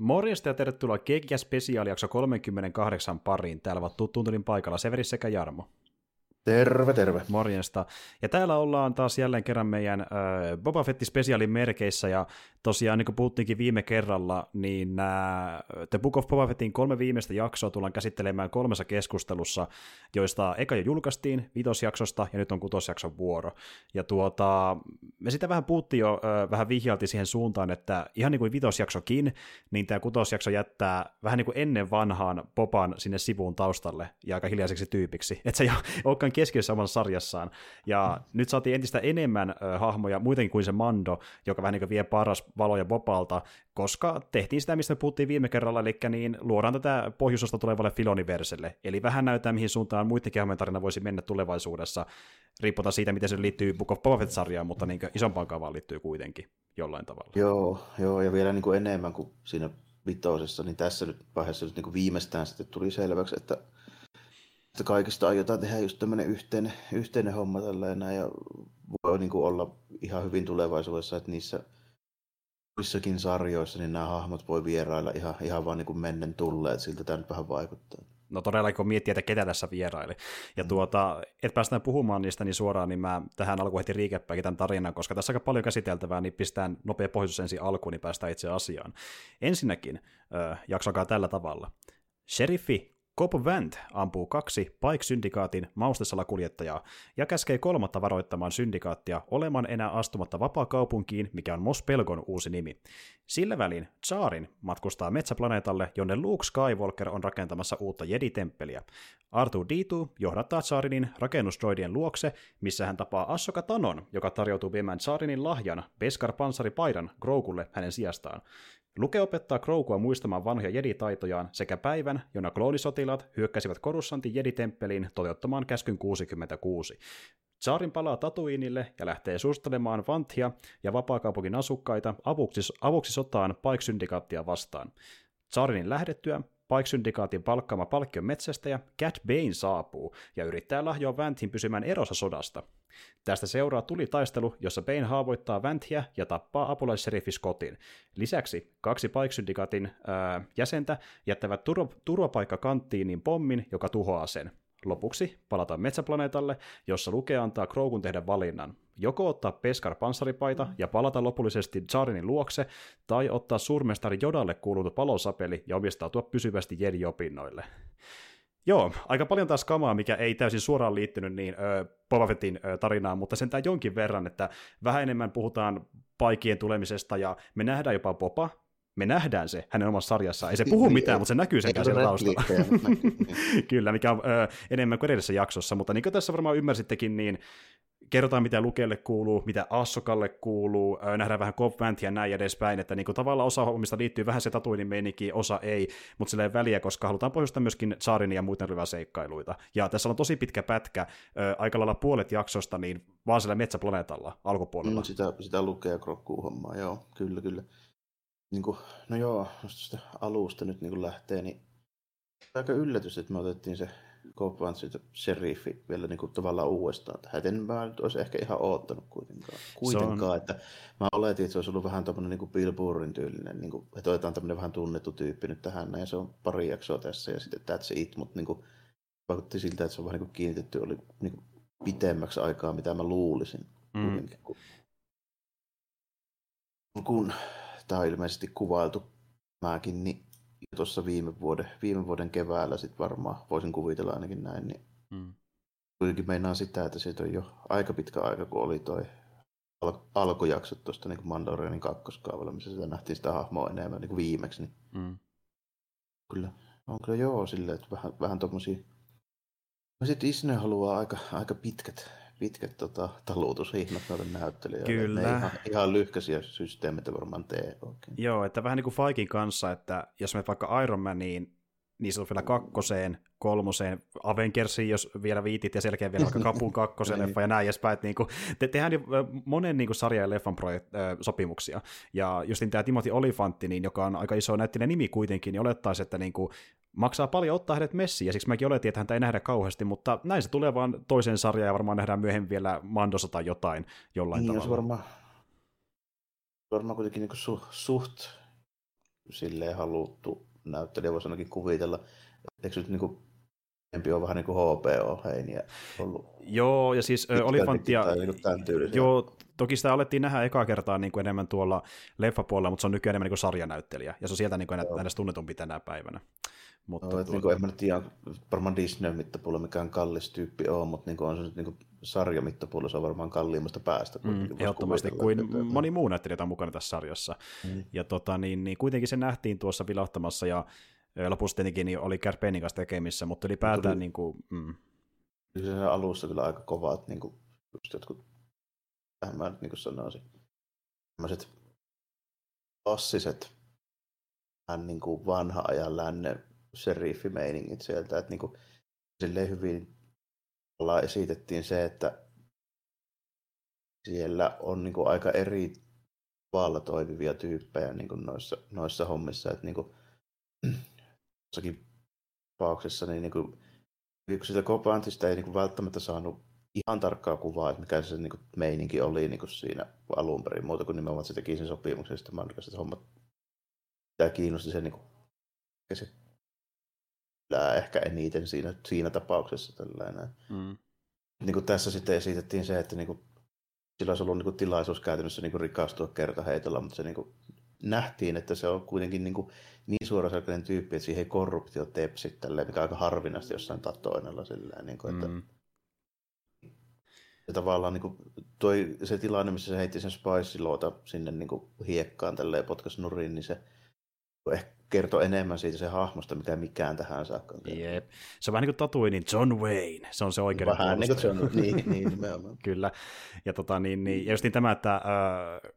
Morjesta ja tervetuloa Kekiä Spesiaalijakso 38 pariin. Täällä ovat tuntunin paikalla Severi sekä Jarmo. Terve, terve. Morjesta. Ja täällä ollaan taas jälleen kerran meidän äh, Boba Fetti spesiaalin merkeissä, ja tosiaan niin kuin puhuttiinkin viime kerralla, niin nämä The Book of Boba Fettin kolme viimeistä jaksoa tullaan käsittelemään kolmessa keskustelussa, joista eka jo julkaistiin vitosjaksosta, ja nyt on kutosjakson vuoro. Ja tuota, me sitä vähän puhuttiin jo, äh, vähän vihjalti siihen suuntaan, että ihan niin kuin vitosjaksokin, niin tämä kutosjakso jättää vähän niin kuin ennen vanhaan Boban sinne sivuun taustalle, ja aika hiljaiseksi tyypiksi. Että se ei keskiössä omassa sarjassaan. Ja mm. nyt saatiin entistä enemmän ö, hahmoja, muutenkin kuin se Mando, joka vähän niin vie paras valoja Bopalta, koska tehtiin sitä, mistä me puhuttiin viime kerralla, eli niin luodaan tätä pohjusosta tulevalle Filoniverselle. Eli vähän näyttää, mihin suuntaan muidenkin hahmojen tarina voisi mennä tulevaisuudessa, riipputaan siitä, miten se liittyy Book of Boba sarjaan mutta niin isompaan kaavaan liittyy kuitenkin jollain tavalla. Joo, joo ja vielä niin kuin enemmän kuin siinä vitosessa, niin tässä nyt vaiheessa nyt niin kuin viimeistään sitten tuli selväksi, että että kaikista aiotaan tehdä just tämmöinen yhteinen, yhteinen homma tällainen ja voi niin kuin olla ihan hyvin tulevaisuudessa, että niissä muissakin sarjoissa niin nämä hahmot voi vierailla ihan, ihan vaan niin kuin mennen tulleet, siltä tämä nyt vähän vaikuttaa. No todella, kun miettii, että ketä tässä vieraili. Ja mm. tuota, et päästään puhumaan niistä niin suoraan, niin mä tähän alkuun heti riikeppääkin tämän tarinan, koska tässä on aika paljon käsiteltävää, niin pistään nopea pohjoitus ensin alkuun, niin päästään itse asiaan. Ensinnäkin, äh, jaksokaa tällä tavalla. Sheriffi Cop Vant ampuu kaksi Pike-syndikaatin maustesalakuljettajaa ja käskee kolmatta varoittamaan syndikaattia olemaan enää astumatta vapaa-kaupunkiin, mikä on Mos Pelgon uusi nimi. Sillä välin Tsaarin matkustaa metsäplaneetalle, jonne Luke Skywalker on rakentamassa uutta Jedi-temppeliä. Artu Ditu johdattaa Tsarinin rakennusdroidien luokse, missä hän tapaa Assoka Tanon, joka tarjoutuu viemään Tsarinin lahjan Beskar Panssaripaidan Groukulle hänen sijastaan. Luke opettaa Groukua muistamaan vanhoja jeditaitojaan sekä päivän, jona kloonisotilaat hyökkäsivät Korussantin jeditemppeliin toteuttamaan käskyn 66. Saarin palaa Tatuinille ja lähtee suustelemaan Vanthia ja vapaakaupunkin asukkaita avuksi, avuksi sotaan Pike-syndikaattia vastaan. Saarinin lähdettyä Pike-syndikaatin palkkaama palkkion metsästäjä Cat Bane saapuu ja yrittää lahjoa Vanthin pysymään erossa sodasta. Tästä seuraa tuli taistelu, jossa Bane haavoittaa Vanthia ja tappaa apulaisseriffi Scottin. Lisäksi kaksi Pike-syndikaatin ää, jäsentä jättävät turva- turvapaikkakanttiinin pommin, joka tuhoaa sen. Lopuksi palataan metsäplaneetalle, jossa Luke antaa Kroukun tehdä valinnan. Joko ottaa Peskar panssaripaita ja palata lopullisesti Zarinin luokse, tai ottaa suurmestari Jodalle kuulunut palosapeli ja omistautua pysyvästi Jedi-opinnoille. Joo, aika paljon taas kamaa, mikä ei täysin suoraan liittynyt niin ö, Boba Fettin ö, tarinaan, mutta sentään jonkin verran, että vähän enemmän puhutaan paikien tulemisesta, ja me nähdään jopa Boba, me nähdään se hänen omassa sarjassaan. Ei se puhu mitään, mutta se näkyy sen siellä taustalla. Kyllä, mikä on ö, enemmän kuin edellisessä jaksossa, mutta niin kuin tässä varmaan ymmärsittekin, niin kerrotaan, mitä Lukelle kuuluu, mitä Assokalle kuuluu, nähdään vähän Copvantia ja näin edespäin, että niin kuin tavallaan osa hommista liittyy vähän se tatuinin meininki, osa ei, mutta sillä ei väliä, koska halutaan pohjustaa myöskin Saarin ja muiden seikkailuita. Ja tässä on tosi pitkä pätkä, aika lailla puolet jaksosta, niin vaan sillä metsäplaneetalla alkupuolella. Mm, sitä, sitä lukee krokkuu hommaa, joo, kyllä, kyllä. Niin kuin, no joo, jos alusta nyt niin kuin lähtee, niin aika yllätys, että me otettiin se Cope siitä sheriffi vielä niin kuin tavallaan uudestaan. Että en mä nyt olisi ehkä ihan oottanut kuitenkaan. kuitenkaan on... että mä oletin, että se olisi ollut vähän tämmöinen niin Bill Burrin tyylinen, niin kuin, että otetaan tämmöinen vähän tunnettu tyyppi nyt tähän, ja se on pari jaksoa tässä, ja sitten that's it, mutta niin kuin, vaikutti siltä, että se on vähän niin kuin kiinnitetty oli niin kuin pitemmäksi aikaa, mitä mä luulisin. Mm. Kun, kun tämä on ilmeisesti kuvailtu mäkin, niin tuossa viime vuoden, viime vuoden keväällä sit varmaan, voisin kuvitella ainakin näin, niin mm. kuitenkin meinaan sitä, että siitä on jo aika pitkä aika, kun oli toi al- alkujaksot tuosta niin Mandalorianin kakkoskaavalla, missä sitä nähtiin sitä hahmoa enemmän niin kuin viimeksi. Niin mm. Kyllä, on kyllä joo silleen, että vähän, vähän tommosia No sitten Disney haluaa aika, aika pitkät pitkät tota, talutushihnat noille näyttelijöille. Kyllä. Ne ihan, ihan lyhkäisiä systeemeitä varmaan tee oikein. Joo, että vähän niin kuin Faikin kanssa, että jos me vaikka Iron Maniin, niin se on vielä kakkoseen, kolmoseen, Avengersiin, jos vielä viitit, ja selkeä vielä vaikka Kapun kakkosen niin. leffa ja näin edespäin. Että niin kuin, te, tehdään jo monen niin kuin sarjan ja leffan projekt, äh, sopimuksia. Ja just tämä Timothy Olifantti, niin, joka on aika iso näyttelijä nimi kuitenkin, niin olettaisiin, että niin kuin, maksaa paljon ottaa hänet messiin, ja siksi mäkin oletin, että häntä ei nähdä kauheasti, mutta näin se tulee vaan toiseen sarjaan, ja varmaan nähdään myöhemmin vielä Mandossa tai jotain jollain niin, tavalla. varmaan, varmaan kuitenkin niin su, suht silleen haluttu näyttelijä, voisi ainakin kuvitella. Eikö nyt niin kuin, on vähän niin kuin HPO-heiniä ollut? Joo, ja siis Olifanttia, niin joo, toki sitä alettiin nähdä ekaa kertaa niin kuin enemmän tuolla leffapuolella, mutta se on nykyään enemmän niin kuin sarjanäyttelijä, ja se on sieltä niin kuin enää tunnetumpi tänä päivänä. Mutta no, tuota... niin kuin, en mä nyt tiedä, varmaan Disney mittapuolella mikään kallis tyyppi on, mutta niin kuin on se nyt niin kuin sarjamittapuolella se on varmaan kalliimmasta päästä. Mm, ehdottomasti kuin että... moni muu näyttelijä on mukana tässä sarjassa. Mm. Ja tota, niin, niin, kuitenkin se nähtiin tuossa vilahtamassa ja lopussa tietenkin niin oli Kärpeinin kanssa tekemissä, mutta ylipäätään... Tuli, niin kuin, mm. Se alussa kyllä aika kovat, niin kuin, just jotkut, tähän mä nyt niin kuin sanoisin, tämmöiset klassiset, hän niin kuin vanha ajan lännen sheriffimeiningit sieltä, että niin kuin, silleen hyvin ollaan esitettiin se, että siellä on niin kuin aika eri tavalla toimivia tyyppejä niin kuin noissa, noissa hommissa, että niin kuin, jossakin tapauksessa niin, niin kuin, kun sitä Copantista ei niin kuin välttämättä saanut ihan tarkkaa kuvaa, että mikä se niin kuin, meininki oli niin kuin siinä alun perin, muuta kuin nimenomaan se teki sen sopimuksen, sitten mä että hommat tämä kiinnosti se, niin kuin, se ehkä eniten siinä, siinä tapauksessa. Tällainen. Mm. Niin kuin tässä sitten esitettiin se, että niin kuin, sillä olisi ollut niin kuin tilaisuus käytännössä niin kuin rikastua kertaheitolla, mutta se niin kuin, nähtiin, että se on kuitenkin niin, kuin, niin suoraselkäinen tyyppi, että siihen ei korruptio tepsi, tälleen, mikä on aika harvinaista jossain tatoinella. Silleen, niin kuin, että, mm. Ja tavallaan niin kuin, toi, se tilanne, missä se heitti sen Spice sinne niin kuin, hiekkaan tälleen potkas nurin, niin se ehkä kertoo enemmän siitä se hahmosta, mitä mikään tähän saakka on Jep. Se on vähän niin kuin Tatooinin John Wayne, se on se oikein Vähän niin kuin John niin, niin nimenomaan. Kyllä, ja, tota, niin, niin, ja just niin tämä, että äh,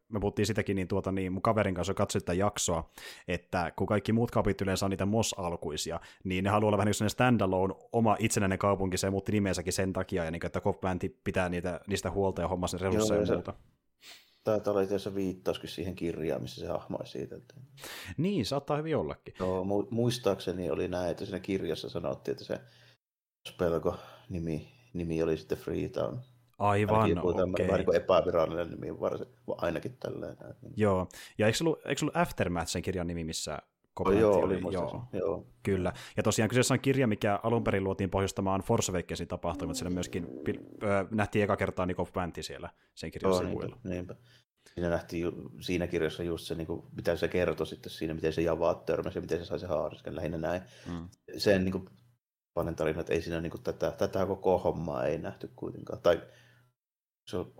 me puhuttiin sitäkin, niin, tuota, niin mun kaverin kanssa katsoin sitä jaksoa, että kun kaikki muut kaupit yleensä on niitä Moss-alkuisia, niin ne haluaa olla vähän niin kuin standalone oma itsenäinen kaupunki, se muutti nimensäkin sen takia, ja niin, että Cop pitää niitä, niistä huolta ja hommasi resursseja ja muuta. Se Tämä oli tietysti viittauskin siihen kirjaan, missä se hahmo esiteltiin. Niin, saattaa hyvin ollakin. Joo, mu- muistaakseni oli näin, että siinä kirjassa sanottiin, että se pelko nimi, nimi oli sitten Freetown. Aivan, okei. Okay. Vähän niin epävirallinen nimi, varsin, ainakin tälleen. Joo, ja eikö se ollut, eikö se ollut Aftermath sen kirjan nimi, missä Oh, joo, oli, joo. joo. Kyllä. Ja tosiaan kyseessä on kirja, mikä alun perin luotiin pohjustamaan Force Awakensin tapahtumat. Siellä myöskin äh, nähtiin eka kertaa Nick of Bantti siellä sen kirjan joo, sivuilla. Niinpä, niinpä. Siinä nähtiin ju, siinä kirjassa just se, niin kuin, mitä se kertoi sitten siinä, miten se javaat törmäsi ja miten se sai se haarisken, lähinnä näin. Mm. Sen niin kuin, panen tarina, että ei siinä niin kuin, tätä, tätä koko hommaa ei nähty kuitenkaan. Tai se on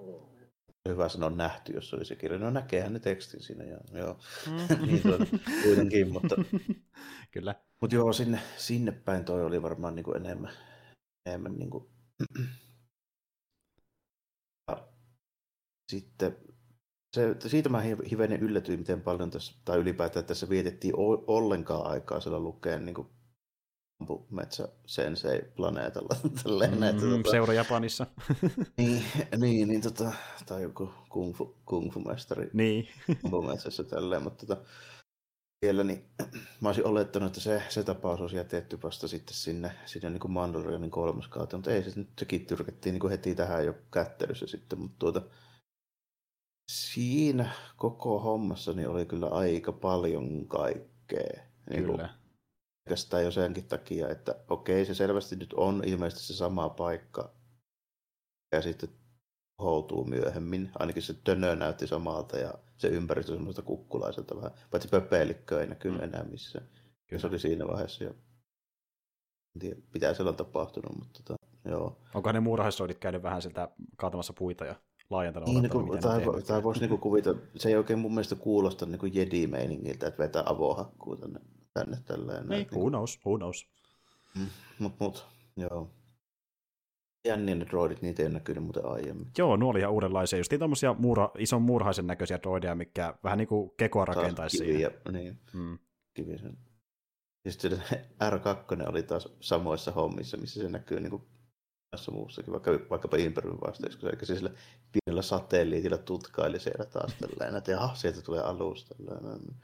hyvä sanoa nähty, jos oli se kirja. No näkeehän ne tekstin siinä. Ja, joo. Mm. niin tuota, kuitenkin, mutta... Kyllä. Mutta joo, sinne, sinne päin toi oli varmaan niin kuin enemmän, enemmän niin kuin... ja sitten se, siitä mä hivenen yllätyin, miten paljon tässä, tai ylipäätään tässä vietettiin ollenkaan aikaa siellä lukeen niin kuin Metsä Sensei planeetalla. Tälleen, mm, että, tuota, seura Japanissa. niin, niin, niin tota, tai joku kung fu, kung fu mestari niin. metsässä tälleen, mutta tota, siellä niin mä olisin olettanut, että se, se tapaus olisi jätetty vasta sitten sinne, sinne niin kuin Mandalorianin kolmas kautta, mutta ei se nyt sekin tyrkättiin niin kuin heti tähän jo kättelyssä sitten, mutta tuota, siinä koko hommassa niin oli kyllä aika paljon kaikkea. Niin kyllä. Kuin, pelkästään jo senkin takia, että okei, se selvästi nyt on ilmeisesti se sama paikka, ja sitten houtuu myöhemmin. Ainakin se tönö näytti samalta ja se ympäristö semmoista kukkulaiselta vähän. Paitsi pöpelikköä ei näkynyt mm. enää missään. Kyllä. Se oli siinä vaiheessa jo. En tiedä, mitä siellä on tapahtunut, mutta tota, joo. Onko ne muurahaissoidit käynyt vähän sieltä kaatamassa puita ja laajentanut niin, niin tai, tai voisi niinku kuvita, se ei oikein mun mielestä kuulosta niinku jedi-meiningiltä, että vetää avohakkuu tänne tänne tälleen. Niin, who knows, who knows. Mm, mut, mut, joo. Jänniä ne droidit, niitä ei näkynyt muuten aiemmin. Joo, nuo oli ihan uudenlaisia, just tommosia muura, ison muurhaisen näköisiä droideja, mikä vähän niin kuin kekoa rakentaisi kiviä, siihen. Niin, mm. kivisen. Ja sitten R2 oli taas samoissa hommissa, missä se näkyy niin kuin tässä muussakin, vaikka, vaikkapa Imperiumin vasteissa, eli sillä pienellä satelliitilla tutkaili siellä taas tällainen, että jaha, sieltä tulee alusta. Tällainen.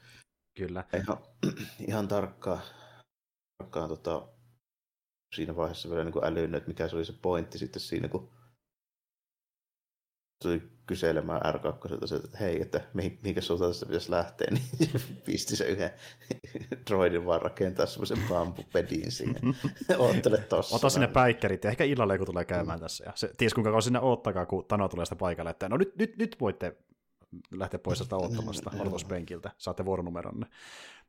Kyllä. Ihan, ihan tarkkaan, tarkkaan tota, siinä vaiheessa vielä niin älynyt, että mikä se oli se pointti sitten siinä, kun tuli kyselemään R2, että hei, että mihinkä suuntaan tästä pitäisi lähteä, niin pisti se yhden droidin vaan rakentaa semmoisen bambupedin siihen. Oottele tossa. Ota sinne päikkärit ja ehkä illalla joku tulee käymään mm. tässä. Ja se, ties kuinka kauan sinne oottakaa, kun Tano tulee sitä paikalle, että no nyt, nyt, nyt voitte lähteä pois sitä oottamasta aloituspenkiltä, saatte vuoronumeronne.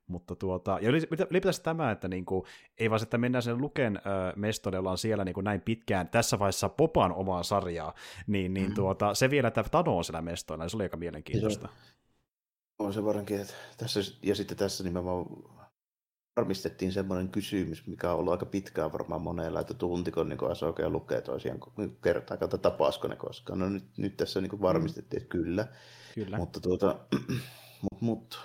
Mutta tuota, ja ylipäätään tämä, että niinku, ei vaan että mennään sen Luken äh, mestolle, ollaan siellä niinku näin pitkään, tässä vaiheessa Popan omaa sarjaa, niin, niin mm. tuota, se vielä, että Tano on siellä mestoilla, niin se oli aika mielenkiintoista. On se varsinkin, että tässä, ja sitten tässä nimenomaan varmistettiin semmoinen kysymys, mikä on ollut aika pitkään varmaan monella, että tuntiko niin Asoka ja lukee toisiaan kertaa, kautta tapasko ne koskaan. No nyt, nyt tässä niin varmistettiin, että kyllä. kyllä. Mutta tuota, mut, mut,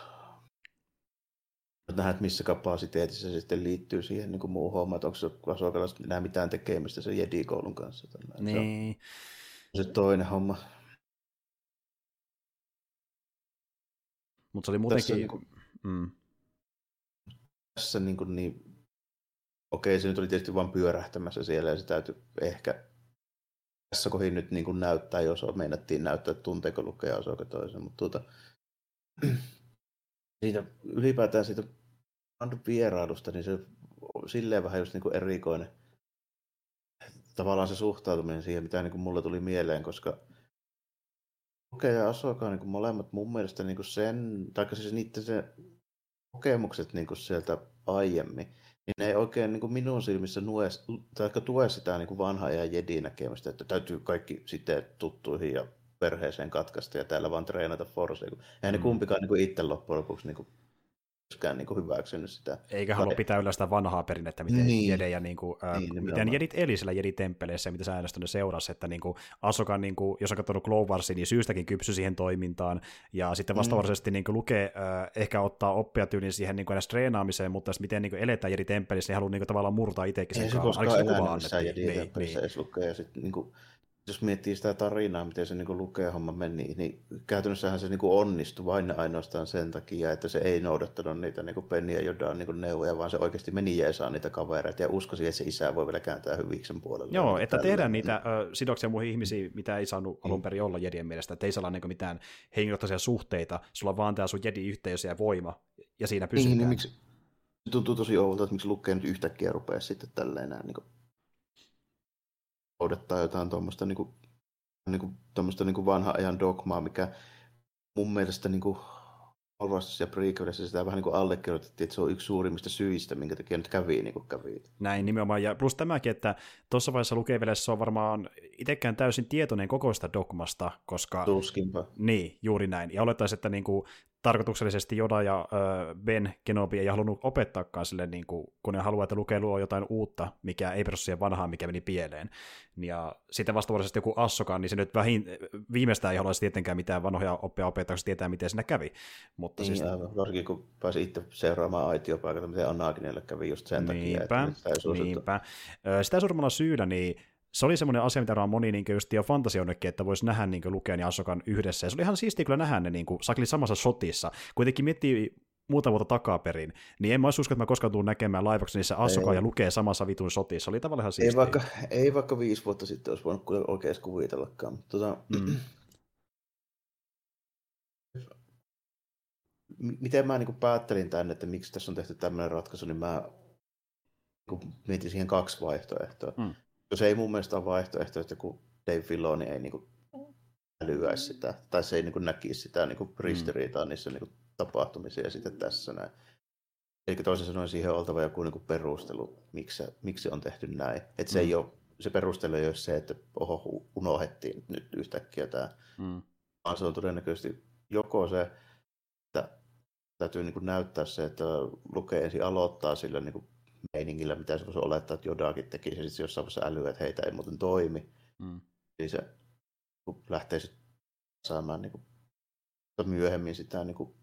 nähdään, että missä kapasiteetissa se sitten liittyy siihen niin kuin muuhun hommaan, että onko se Asokalla enää mitään tekemistä sen Jedi-koulun kanssa. Niin. Se on se toinen homma. Mutta se oli muutenkin... Tässä, niin kuin, mm. Tässä niin, kuin, niin okei, se nyt oli tietysti vain pyörähtämässä siellä ja se täytyy ehkä tässä kohin nyt niin kuin näyttää, jos on, meinattiin näyttää, tunteeko lukea Asoka toisen, mutta tuota, siitä ylipäätään siitä vierailusta, niin se silleen vähän just niin erikoinen tavallaan se suhtautuminen siihen, mitä niin kuin mulle tuli mieleen, koska Okei ja Asoka niin kuin molemmat mun mielestä niin kuin sen, tai siis niiden se kokemukset niin kuin sieltä aiemmin, niin ne ei oikein niin kuin minun silmissä nue, tai tue sitä niin kuin vanhaa ja jedi näkemystä, että täytyy kaikki sitten tuttuihin ja perheeseen katkaista ja täällä vaan treenata Force. Eihän mm. ne kumpikaan niin kuin itse loppujen lopuksi niin kuin myöskään niin kuin hyväksynyt sitä. Eikä halua pitää yllä sitä vanhaa perinnettä, miten niin. jedejä, niin kuin, äh, niin, miten jedit eli siellä jeditemppeleissä ja mitä säännöstä ne seurasi, että niin kuin Asoka, niin kuin, jos on katsonut Clone Warsia, niin syystäkin kypsy siihen toimintaan, ja sitten vastaavasti mm. niin kuin lukee, äh, ehkä ottaa oppia tyyliin siihen niin kuin edes treenaamiseen, mutta miten niin kuin eletään jeditempelissä, niin haluaa niin kuin, tavallaan murtaa itsekin sen kanssa. Ei se koskaan elänyt missään jeditempelissä niin, edes lukee, ja sitten niin kuin, jos miettii sitä tarinaa, miten se niin lukee homma meni, niin käytännössähän se niin onnistui vain ainoastaan sen takia, että se ei noudattanut niitä niin Penniä Jodaan niin neuvoja, vaan se oikeasti meni jeesaa niitä kavereita ja uskosi, että se isä voi vielä kääntää hyviksen puolelle. Joo, että tällä. tehdään niitä ö, sidoksia muihin ihmisiin, mitä ei saanut alun perin olla jedien mielestä, että ei saa niin mitään henkilökohtaisia suhteita, sulla on vaan tämä sun jedi-yhteys ja voima, ja siinä pysytään. Niin, niin miksi, tuntuu tosi oudolta, että miksi lukee nyt yhtäkkiä rupeaa sitten tälleen näin niin noudattaa jotain tuommoista niin kuin, niin kuin, niin kuin vanhan ajan dogmaa, mikä mun mielestä niin kuin, Alvastassa ja Prequelissa sitä vähän niin kuin allekirjoitettiin, että se on yksi suurimmista syistä, minkä takia nyt kävi niin kuin kävi. Näin nimenomaan, ja plus tämäkin, että tuossa vaiheessa lukevelessä on varmaan itsekään täysin tietoinen kokoista dogmasta, koska... Tuskinpa. Niin, juuri näin. Ja olettaisiin, että niin kuin tarkoituksellisesti Joda ja Ben Kenobi ei halunnut opettaakaan sille, niin kuin, kun ne haluaa, että lukee luo jotain uutta, mikä ei perustu siihen vanhaan, mikä meni pieleen. Ja sitten vastavuoroisesti joku Assokaan, niin se nyt vähin, viimeistään ei haluaisi tietenkään mitään vanhoja oppia opettaa, koska tietää, miten siinä kävi. Mutta niin, siis... aivan. Varsinkin kun pääsi itse seuraamaan aitiopaikalta, miten Anakinille kävi just sen niinpä, takia, että sitä ei niinpä. Sitä suuremmalla syynä, niin se oli semmoinen asia, mitä varmaan moni niin just jo fantasionnekin, että voisi nähdä niin Luken ja Asokan yhdessä. Ja se oli ihan siistiä kyllä nähdä ne niin sakli samassa shotissa. Kuitenkin miettii muuta vuotta takaperin, niin en mä olisi usko, että mä koskaan tuun näkemään laivaksi niissä Asoka ja lukee samassa vitun shotissa. Oli tavallaan ihan siistiä. Ei vaikka, ei vaikka viisi vuotta sitten olisi voinut oikeasti kuvitellakaan. Tota, mm. miten mä niin päättelin tänne, että miksi tässä on tehty tämmöinen ratkaisu, niin mä niin mietin siihen kaksi vaihtoehtoa. Mm se ei mun mielestä ole vaihtoehto, että kun Dave Filoni ei niin älyäisi sitä, tai se ei niin näkisi sitä niin ristiriitaa mm. niissä niin tapahtumissa ja sitten tässä näin. Eli toisin sanoen siihen on oltava joku niin perustelu, miksi, miksi on tehty näin. Että se, mm. ei ole, se perustelu ei ole se, että oho, unohdettiin nyt yhtäkkiä tämä, mm. vaan se on todennäköisesti joko se, että täytyy niin näyttää se, että lukee ensin aloittaa sillä niin meiningillä, mitä se voisi olettaa, että Jodakin tekisi, sitten jossain vaiheessa älyä, että heitä ei muuten toimi. Mm. Eli se lähtee sitten saamaan niin kuin, myöhemmin sitä niin kuin,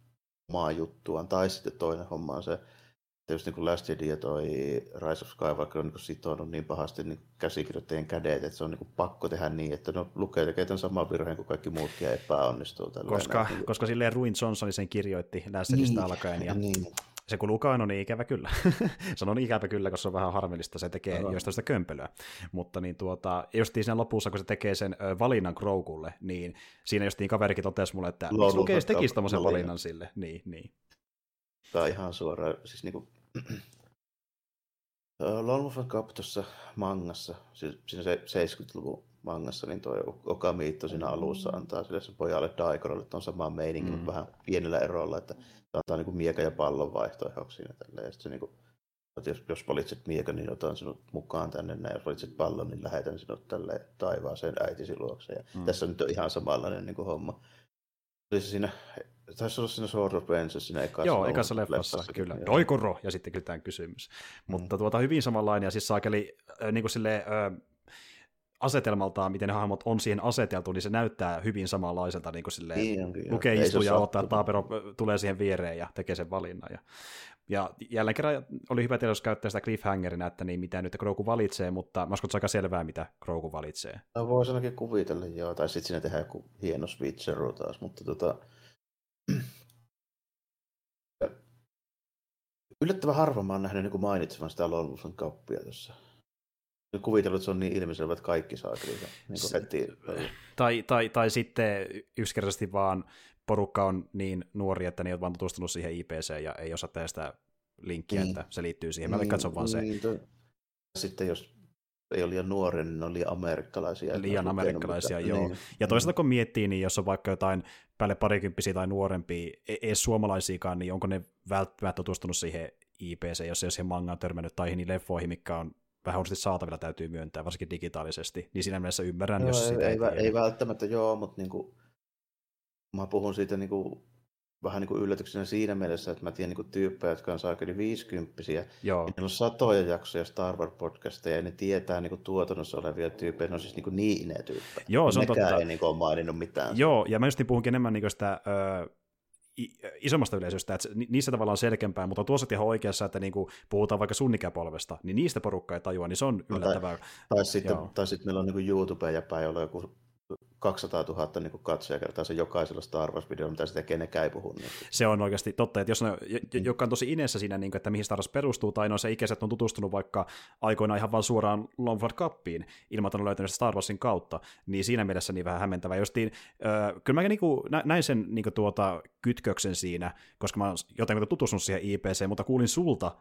omaa juttuaan. Tai sitten toinen homma on se, että just niin kuin Last Jedi ja toi Rise of Skywalker on niin sitonut niin pahasti niin käsikirjoittajien kädet, että se on niin kuin pakko tehdä niin, että no lukee tekee tämän saman virheen kuin kaikki muutkin ja epäonnistuu. Koska, näin. koska silleen Ruin Johnson sen kirjoitti Last Jedistä niin, alkaen. Ja... Niin. Se kun Lukano, niin ikävä kyllä. se on ikävä kyllä, koska se on vähän harmillista, se tekee Aha. jostain sitä kömpelöä. Mutta niin tuota, just siinä lopussa, kun se tekee sen valinnan Grogulle, niin siinä just niin kaverikin totesi mulle, että miksi Luke tekisi tommosen valinnan sille. Niin, niin. Tämä on ihan suoraan, siis niinku, Lone Wolf Cup tuossa mangassa, siis siinä 70-luvun mangassa, niin tuo Okamiitto siinä alussa antaa sille sen pojalle Daikorolle on sama meininki, mm. mutta vähän pienellä erolla, että se antaa niin mieka ja pallon vaihtoehdoksi siinä tälleen. Ja sitten se niin kuin, että jos, jos valitset miekan, niin otan sinut mukaan tänne näin. Jos valitset pallon, niin lähetän sinut tälle taivaaseen äitisi luokse. Ja mm. Tässä nyt on ihan samanlainen niin kuin homma. Oli se siinä, taisi olla siinä Sword of Vengeance siinä ekassa. Joo, ekassa leffassa, leffassa kyllä. Doikoro, ja sitten kyllä tämä kysymys. Mm. Mutta tuota, hyvin samanlainen, ja siis saakeli äh, niin kuin silleen, äh, asetelmaltaan, miten ne hahmot on siihen aseteltu, niin se näyttää hyvin samanlaiselta, niin kuin silleen, niin, lukee istuu ja ottaa, että Taapero tulee siihen viereen ja tekee sen valinnan. Ja, ja jälleen kerran oli hyvä jos käyttää sitä cliffhangerina, että niin mitä nyt Grogu valitsee, mutta mä uskon, että aika selvää, mitä Grogu valitsee. No voisi ainakin kuvitella, joo, tai sitten siinä tehdään joku hieno switcheru taas, mutta tota... Yllättävän harva mä oon nähnyt niin mainitsevan sitä Lollusen kappia tässä kuvitellut, että se on niin ilmiselvä, että kaikki saa kyllä niin heti. Tai, tai, tai sitten yksinkertaisesti vaan porukka on niin nuori, että ne ei ole vaan tutustunut siihen IPC ja ei osaa tehdä sitä linkkiä, niin. että se liittyy siihen. Mä niin, katson vaan niin, se. Sitten jos ei ole liian nuoria, niin ne on liian amerikkalaisia. Liian amerikkalaisia, mitä. joo. Niin. Ja toisaalta kun miettii, niin jos on vaikka jotain päälle parikymppisiä tai nuorempia, ei edes suomalaisiakaan, niin onko ne välttämättä tutustunut siihen IPC, jos ei ole siihen mangaan törmännyt tai niihin leffoihin, mikä on vähän useasti saatavilla täytyy myöntää, varsinkin digitaalisesti, niin siinä mielessä ymmärrän, joo, jos ei, sitä ei, ei, ei välttämättä joo, mutta niin kuin, mä puhun siitä niin kuin, vähän niin kuin yllätyksenä siinä mielessä, että mä tiedän niin kuin tyyppejä, jotka on saakeli 50 Joo. Ja on satoja jaksoja Star Wars-podcasteja, ja ne tietää niin kuin tuotannossa olevia tyyppejä, ne on siis niin, kuin niin tyyppejä. Joo, se on Nekään totta. ei niin kuin ole maininnut mitään. Joo, ja mä just puhunkin enemmän niin sitä ö, isommasta yleisöstä, että niissä tavallaan selkeämpää, mutta tuossa ihan oikeassa, että niin kuin puhutaan vaikka sun ikäpolvesta, niin niistä porukka ei tajua, niin se on yllättävää. No, tai, tai, sitten, tai sitten meillä on niin YouTube ja päin, jolla joku 200 000 niin katsojakertaa se jokaisella Star Wars-videolla, mitä sitä kenekään ei puhu. Niin. Se on oikeasti totta, että jos ne, mm. joka on tosi inessä siinä, niin kuin, että mihin Star Wars perustuu, tai no se ikäiset on tutustunut vaikka aikoinaan ihan vaan suoraan Longford Cupiin, ilman että on löytänyt Star Warsin kautta, niin siinä mielessä niin vähän hämmentävää. Justiin, äh, kyllä mä niin kuin, näin sen niin kuin, tuota, kytköksen siinä, koska mä oon jotenkin tutustunut siihen IPC, mutta kuulin sulta,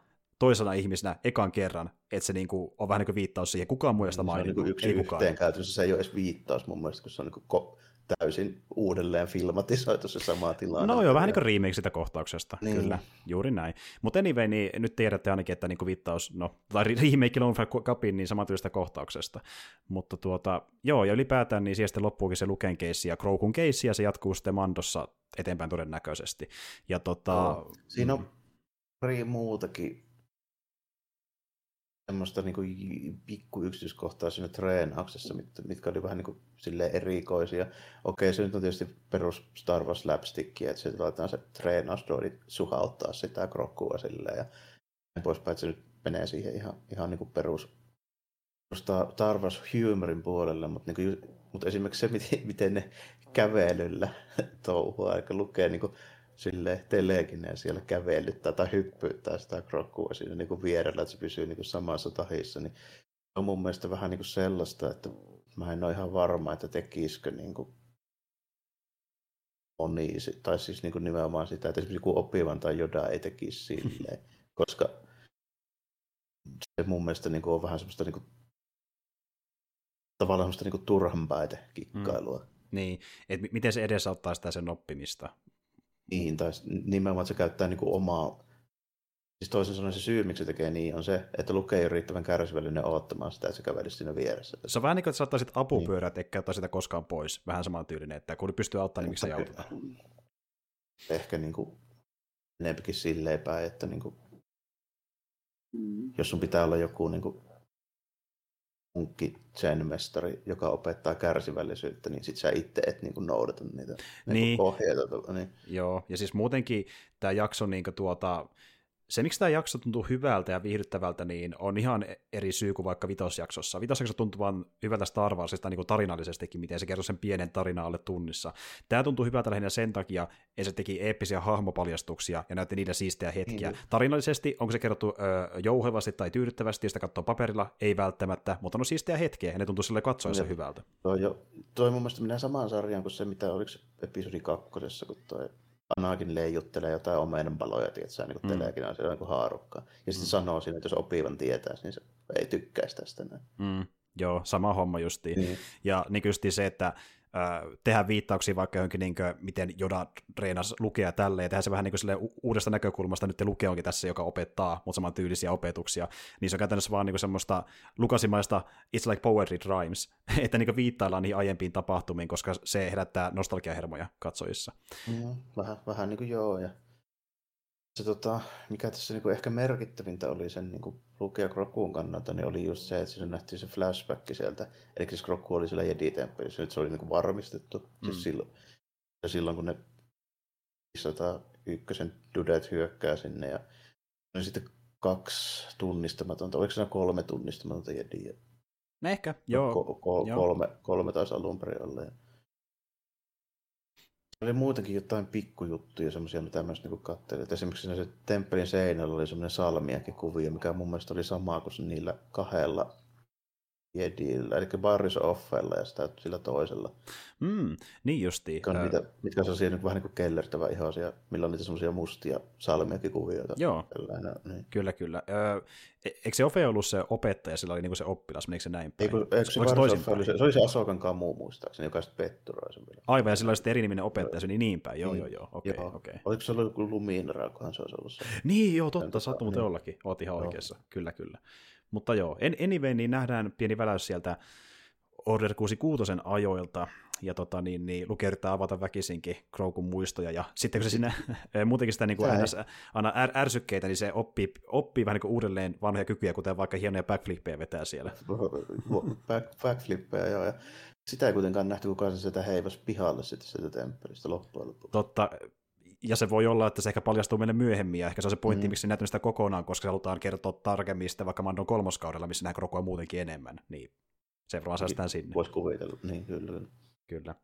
toisena ihmisenä ekan kerran, että se niinku on vähän niin kuin viittaus siihen. Kukaan muu sitä maininnut. Niin yksi ei kukaan. yhteen käytössä, se ei ole edes viittaus mun mielestä, kun se on niin kuin täysin uudelleen filmatisoitu se sama tilanne. No joo, vähän niin kuin remake sitä kohtauksesta, niin. kyllä, juuri näin. Mutta anyway, niin nyt tiedätte ainakin, että niin kuin viittaus, no, tai remake Lone Cupin, niin samantyylistä kohtauksesta. Mutta tuota, joo, ja ylipäätään niin sitten loppuukin se Luken keissi ja Krokun keissi, ja se jatkuu sitten Mandossa eteenpäin todennäköisesti. Ja tota, no, siinä on pari muutakin semmoista niin kuin pikku yksityiskohtaa siinä treenauksessa, mitkä oli vähän niin kuin erikoisia. Okei, se nyt on tietysti perus Star Wars slapstickia, että se laitetaan se treenausdroidi suhauttaa sitä krokkua silleen ja näin poispäin, että se nyt menee siihen ihan, ihan niin kuin perus Star Wars humorin puolelle, mutta, niin kuin, mutta esimerkiksi se, miten, miten ne kävelyllä touhua, eli lukee niin kuin sille telekineen siellä kävelyttää tai hyppyyttää sitä krokkua siinä niin kuin vierellä, että se pysyy niin kuin samassa tahissa, niin on mun mielestä vähän niin kuin sellaista, että mä en ole ihan varma, että tekisikö niin kuin moni, tai siis niin kuin nimenomaan sitä, että esimerkiksi joku opivan tai joda ei tekisi silleen, koska se mun mielestä niin kuin on vähän semmoista niin kuin, tavallaan semmoista niin kuin turhanpäitä kikkailua. Mm. Niin, että miten se edesauttaa sitä sen oppimista. Niin, tai nimenomaan se käyttää niin kuin omaa Siis toisin sanoen se syy, miksi se tekee niin, on se, että lukee ei ole riittävän kärsivällinen odottamaan sitä, että se kävelisi siinä vieressä. Se on vähän niin kuin, että saattaisit apupyörää, niin. eikä ottaa sitä koskaan pois. Vähän saman tyylinen, että kun pystyy auttamaan, niin miksi auta. Ehkä niin kuin, enempikin silleen päin, että niin kuin, mm. jos sun pitää olla joku niin kuin, munkki zen-mestari, joka opettaa kärsivällisyyttä, niin sit sä itse et niin kuin noudata niitä niin. Niin ohjeita. Niin. Joo, ja siis muutenkin tämä jakso niin tuota, se, miksi tämä jakso tuntuu hyvältä ja viihdyttävältä, niin on ihan eri syy kuin vaikka vitosjaksossa. Vitosjakso tuntuu vaan hyvältä Star Warsista niin kuin tarinallisestikin, miten se kertoo sen pienen tarinan alle tunnissa. Tämä tuntuu hyvältä lähinnä sen takia, että se teki eeppisiä hahmopaljastuksia ja näytti niitä siistejä hetkiä. Mm. Tarinallisesti, onko se kerrottu ö, jouhevasti tai tyydyttävästi, jos sitä katsoo paperilla, ei välttämättä, mutta on siistejä hetkiä ja ne tuntuu sille katsoessa hyvältä. Toi, jo, toi mun mielestä menee samaan sarjaan kuin se, mitä oliko episodi kakkosessa, kun toi Anakin leijuttelee jotain omenanpaloja, tiedätkö, niin kuin mm. telekin siellä niin haarukkaa. Ja sitten mm. sanoo siinä, että jos opivan tietää, niin se ei tykkäisi tästä näin. Mm. Joo, sama homma justiin. Mm. Ja niin justiin se, että tehdä viittauksia vaikka johonkin, niin kuin, miten Joda treenasi lukea tälleen, tehdä se vähän niin kuin uudesta näkökulmasta, nyt Luke onkin tässä, joka opettaa, mutta saman tyylisiä opetuksia, niin se on käytännössä vaan niin kuin semmoista lukasimaista It's like poetry rhymes, että niin kuin viittaillaan niihin aiempiin tapahtumiin, koska se herättää nostalgiahermoja katsojissa. Mm, vähän, vähän niin kuin joo, ja se, tota, mikä tässä niin kuin ehkä merkittävintä oli sen niin kuin lukea Grokuun kannalta, niin oli just se, että se nähtiin se flashback sieltä. Eli siis Groku oli siellä Jedi-temppelissä, nyt se oli niin kuin varmistettu. Siis mm. Siis silloin, ja silloin, kun ne tota, ykkösen dudet hyökkää sinne ja niin sitten kaksi tunnistamatonta, oliko siinä kolme tunnistamatonta Jediä? Ehkä, joo. Ko- ko- joo. Kolme, kolme taisi alun perin olla. Oli muutenkin jotain pikkujuttuja, semmoisia, mitä myös niin katselin. Esimerkiksi siinä se temppelin seinällä oli semmoinen salmiakin kuvio, mikä mun mielestä oli sama kuin niillä kahdella Jedillä, eli Barris Offella ja sitä sillä toisella. Mm, niin justiin. Mitkä on, niitä, mitkä on sellaisia niin vähän niin kuin kellertävä ihoisia, millä on niitä semmoisia mustia salmiakin kuvioita. Joo, niin. kyllä kyllä. Öö, eikö se Ofe ollut se opettaja, sillä oli niin kuin se oppilas, menikö se näin päin? Eikö, eikö se, se, toisin oli, se, se, oli se Asokan Kamu muistaakseni, joka sitten petturoi sen vielä. Aivan, ja sillä oli sitten eri niminen opettaja, se niin niin päin, joo, joo, joo, okei, okay, okei. Okay. Oliko se ollut joku Luminra, kunhan se olisi ollut se? Niin, joo, totta, saattoi muuten ollakin, oot ihan joo. oikeassa, kyllä, kyllä. Mutta joo, anyway, niin nähdään pieni väläys sieltä Order 66 ajoilta, ja tota, niin, niin Luke yrittää avata väkisinkin Grogun muistoja, ja sitten kun se sinne muutenkin sitä niin kuin aina, aina är, ärsykkeitä, niin se oppii, oppii vähän niin kuin uudelleen vanhoja kykyjä, kuten vaikka hienoja backflippejä vetää siellä. Back, backflippejä, joo, ja sitä ei kuitenkaan nähty, kukaan se sitä heivas pihalle sitten sieltä temppelistä loppujen lopuksi. Totta, ja se voi olla, että se ehkä paljastuu meille myöhemmin, ja ehkä se on se pointti, mm. miksi näytänyt sitä kokonaan, koska se halutaan kertoa tarkemmin sitä vaikka Mandon kolmoskaudella, missä nähdään Grokoa muutenkin enemmän, niin se varmaan säästään sinne. Voisi kuvitella, niin kyllä. Kyllä.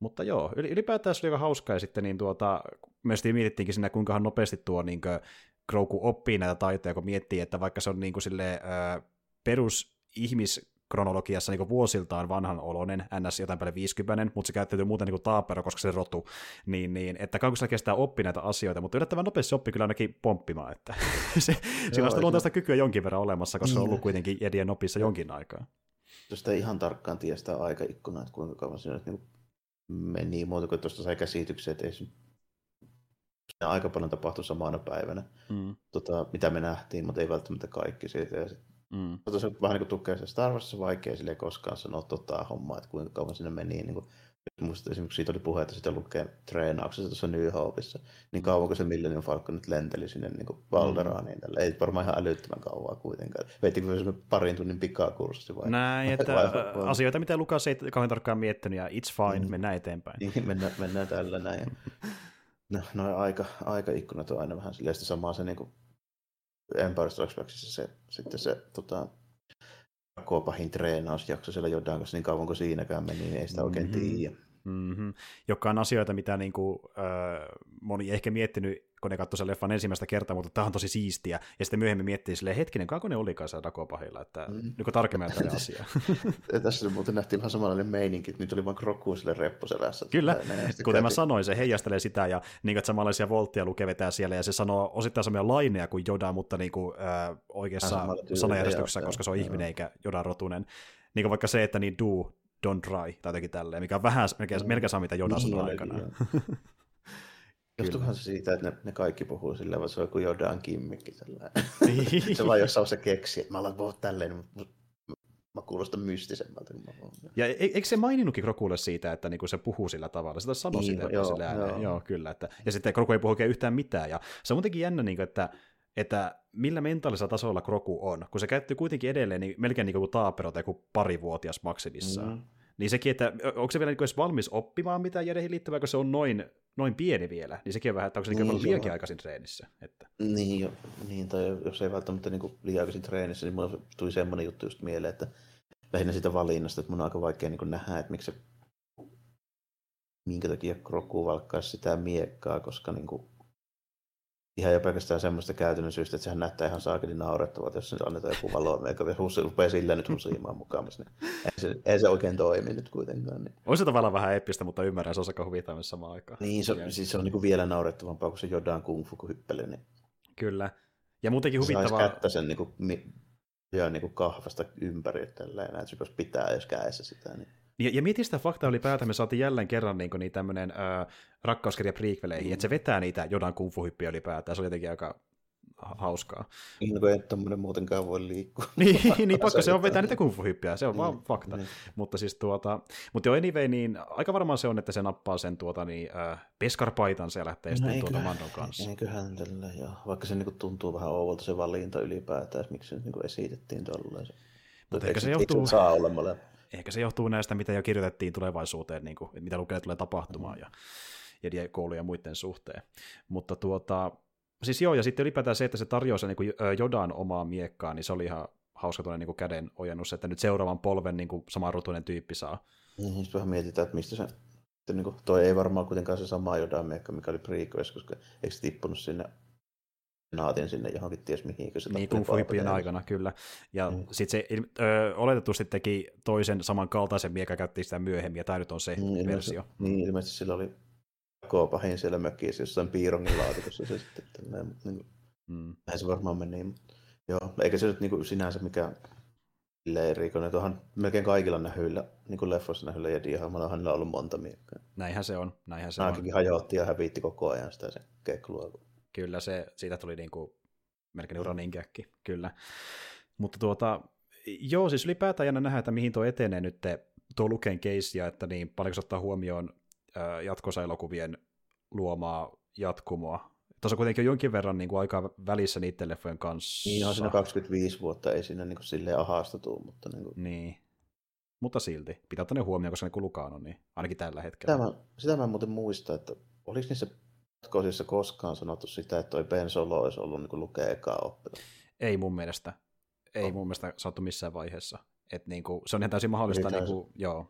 Mutta joo, ylipäätään se oli aika hauskaa, ja sitten niin tuota, myös mietittiinkin siinä, kuinka nopeasti tuo niin kuin, Grogu oppii näitä taitoja, kun miettii, että vaikka se on niin kuin, sille, äh, perus ihmis kronologiassa niin vuosiltaan vanhan oloinen, NS jotain päälle 50, mutta se käyttäytyy muuten niin taapero, koska se rotu, niin, niin että kauan kestää oppi näitä asioita, mutta yllättävän nopeasti se oppi kyllä ainakin pomppimaan, että se, sillä on sitä luontaista kykyä jonkin verran olemassa, koska se on ollut niin. kuitenkin Jedien opissa jonkin aikaa. Tuosta ihan tarkkaan tiedä sitä aikaikkunaa, että kuinka kauan se niin meni, muuta kuin tuosta sai käsityksen, että ei se aika paljon tapahtui samana päivänä, mm. tota, mitä me nähtiin, mutta ei välttämättä kaikki siitä. Ja sit Mm. Mutta se vähän niin kuin tukee se Star Warsissa vaikea sille koskaan sanoa tota hommaa, että kuinka kauan sinne meni. Niin kuin, muista esimerkiksi siitä oli puhe, että sitä lukee treenauksessa tuossa New Hopeissa, niin kauan kuin se Millennium Falcon nyt lenteli sinne niin kuin Valderaaniin, mm. tälle. ei varmaan ihan älyttömän kauan kuitenkaan. Veitikö se parin tunnin pikakurssi vai? Näin, että vai, vai, asioita, mitä Lukas ei kauhean tarkkaan miettinyt, ja it's fine, mm. mennään eteenpäin. Niin, mennään, mennään tällä näin. No, no aika, aikaikkunat on aina vähän silleen, samaa se niin kuin Empire Strikes Backissa se, sitten se tota, pahin treenausjakso siellä Jodan kanssa niin kauan kuin siinäkään meni, niin ei sitä oikein mm-hmm. tiedä. Mm-hmm. Joka on asioita, mitä niin kuin, äh, moni ei ehkä miettinyt kun ne katsoi sen leffan ensimmäistä kertaa, mutta tämä on tosi siistiä. Ja sitten myöhemmin miettii silleen, hetkinen, kauanko ne olikaan siellä Dakopahilla, että mm. niin tarkemmin tälle asia. Tässä muuten nähtiin vähän samanlainen meininki, että nyt oli vain Kroku sille repposelässä. Kyllä, kuten mä sanoin, se heijastelee sitä ja niin kuin, samanlaisia voltteja Luke vetää siellä ja se sanoo osittain samoja laineja kuin Joda, mutta niin kuin, äh, oikeassa sanajärjestyksessä, koska se on ihminen eikä Joda rotunen. Niin kuin vaikka se, että niin do, don't try, tai jotenkin tälleen, mikä on vähän melkein, melkein saa mitä Joda niin, aikana. Johtuuhan se siitä, että ne, ne kaikki puhuu sillä vaan se on joku Jodan kimmikki sellainen. Niin. se vaan jossain se keksi, että mä alan puhua tälleen, mutta mä kuulostan mystisemmältä. Kun mä ja e-, eikö se maininnutkin Krokulle siitä, että niinku se puhuu sillä tavalla? Sitä sanoi niin, sitä, joo, sillä joo. joo, kyllä. Että, ja sitten Kroku ei puhu oikein yhtään mitään. Ja se on muutenkin jännä, niin kuin, että että millä mentaalisella tasolla Kroku on, kun se käyttyy kuitenkin edelleen niin melkein niin kuin taapero tai joku parivuotias maksimissaan. Mm. Niin sekin, että onko se vielä niin edes valmis oppimaan mitään Jedeihin liittyvää, kun se on noin, noin pieni vielä, niin sekin on vähän, että onko se niin, niin liiankin aikaisin treenissä. Että. Niin, jo, niin, tai jos ei välttämättä niin liian aikaisin treenissä, niin mulla tuli semmoinen juttu just mieleen, että lähinnä siitä valinnasta, että mun on aika vaikea niin nähdä, että miksi se, minkä takia Kroku valkkaisi sitä miekkaa, koska niin kuin, ihan jo pelkästään semmoista käytännön syystä, että sehän näyttää ihan saakelin naurettavalta, jos annetaan joku valo, eikä husi rupeaa sillä nyt husiimaan mukaan. Niin ei, se, ei se oikein toimi nyt kuitenkaan. Niin. On se tavallaan vähän eeppistä, mutta ymmärrän, se on aika huvittaa myös samaan aikaan. Niin, se, siis se on niin vielä naurettavampaa, kun se jodaan kung fu hyppely. Niin... Kyllä. Ja muutenkin huvittavaa... Se kättä sen niin kuin, ja niin kuin kahvasta ympäri, näin, että se pitää jos kädessä sitä. Niin... Ja, ja mietin sitä faktaa ylipäätään, me saatiin jälleen kerran niin, niin tämmöinen rakkauskirja prequeleihin, mm. että se vetää niitä jodan kungfu-hyppiä ylipäätään, se oli jotenkin aika hauskaa. Niin kuin ei tämmöinen muutenkaan voi liikkua. niin, niin pakko se on vetää niitä kungfu-hyppiä, se on niin, vaan fakta. Niin. Mutta siis tuota, mutta jo anyway, niin aika varmaan se on, että se nappaa sen tuota niin, äh, peskarpaitan ja lähtee no, sitten tuota Mandon kanssa. Eiköhän tällä, joo. Vaikka se niin tuntuu vähän ouvolta se valinta ylipäätään, miksi se niin esitettiin tuolla. Mutta ehkä se johtuu... Saa olla ehkä se johtuu näistä, mitä jo kirjoitettiin tulevaisuuteen, niin kuin, mitä lukee tulee tapahtumaan mm. ja, ja koulujen ja muiden suhteen. Mutta tuota, siis joo, ja sitten ylipäätään se, että se tarjoaa sen niin Jodan omaa miekkaa, niin se oli ihan hauska tuonne niin käden ojennus, että nyt seuraavan polven niin kuin samanrutuinen tyyppi saa. Niin, vähän mietitään, että mistä se, niin kuin, toi ei varmaan kuitenkaan se sama Jodan miekka, mikä oli prequest, koska eikö se tippunut sinne naatin sinne johonkin ties mihin. Se niin, Kung aikana, kyllä. Ja mm. sitten se ö, oletetusti teki toisen samankaltaisen mikä käytti sitä myöhemmin, ja tämä nyt on se mm, versio. Niin, ilmeisesti sillä oli koopahin siellä mökissä jossain piirongin laatikossa se sitten. Tällainen, niin, mm. Näin se varmaan meni. Joo, eikä se nyt niin kuin sinänsä mikään Leirikonen, tuohon melkein kaikilla nähyillä, niin kuin leffoissa nähyillä ja hänellä on ollut monta miekkaa. Näinhän se on, näinhän se Nämäkin on. hajotti ja hävitti koko ajan sitä se keklua. Kyllä se, siitä tuli niin kuin melkein running kyllä. Mutta tuota, joo, siis ylipäätään jännä nähdä, että mihin tuo etenee nyt tuo Luken case, ja että niin paljonko se ottaa huomioon jatkossa elokuvien luomaa jatkumoa. Tuossa kuitenkin on jonkin verran niin kuin aikaa välissä niiden leffojen kanssa. Niin on siinä 25 vuotta, ei siinä niin kuin silleen ahasta tuu, mutta... Niin, kuin... niin. Mutta silti, pitää ottaa ne huomioon, koska ne kulukaan on, niin ainakin tällä hetkellä. Sitä mä, sitä mä en muuten muista, että oliko niissä jatkosissa koskaan sanottu sitä, että toi Ben Solo olisi ollut niin lukea ekaa oppila? Ei mun mielestä. Ei oh. mun mielestä sanottu missään vaiheessa. Et niin kuin, se on ihan täysin mahdollista. Niin kuin, joo.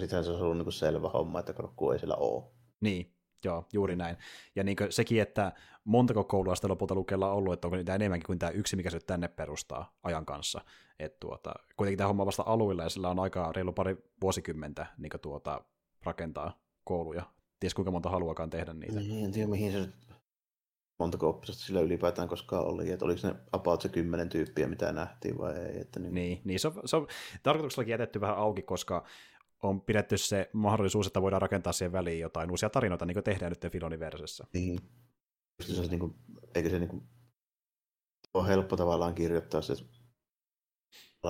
Sittenhän se olisi ollut niin kuin selvä homma, että Krokku ei siellä ole. Niin, joo, juuri näin. Ja niin kuin sekin, että montako koulua sitä lopulta lukella on ollut, että onko niitä enemmänkin kuin tämä yksi, mikä se tänne perustaa ajan kanssa. Et tuota, kuitenkin tämä homma vasta aluilla ja sillä on aika reilu pari vuosikymmentä niin tuota, rakentaa kouluja ties kuinka monta haluakaan tehdä niitä. Niin, en tiedä mihin se montako oppilasta sillä ylipäätään koskaan oli, että oliko ne about se kymmenen tyyppiä, mitä nähtiin vai ei. Että niin, niin, niin se, on, se on tarkoituksellakin jätetty vähän auki, koska on pidetty se mahdollisuus, että voidaan rakentaa siihen väliin jotain uusia tarinoita, niin kuin tehdään nyt Filoniversessa. Niin. Se, niin kuin, eikö se niin kuin, ole helppo tavallaan kirjoittaa se,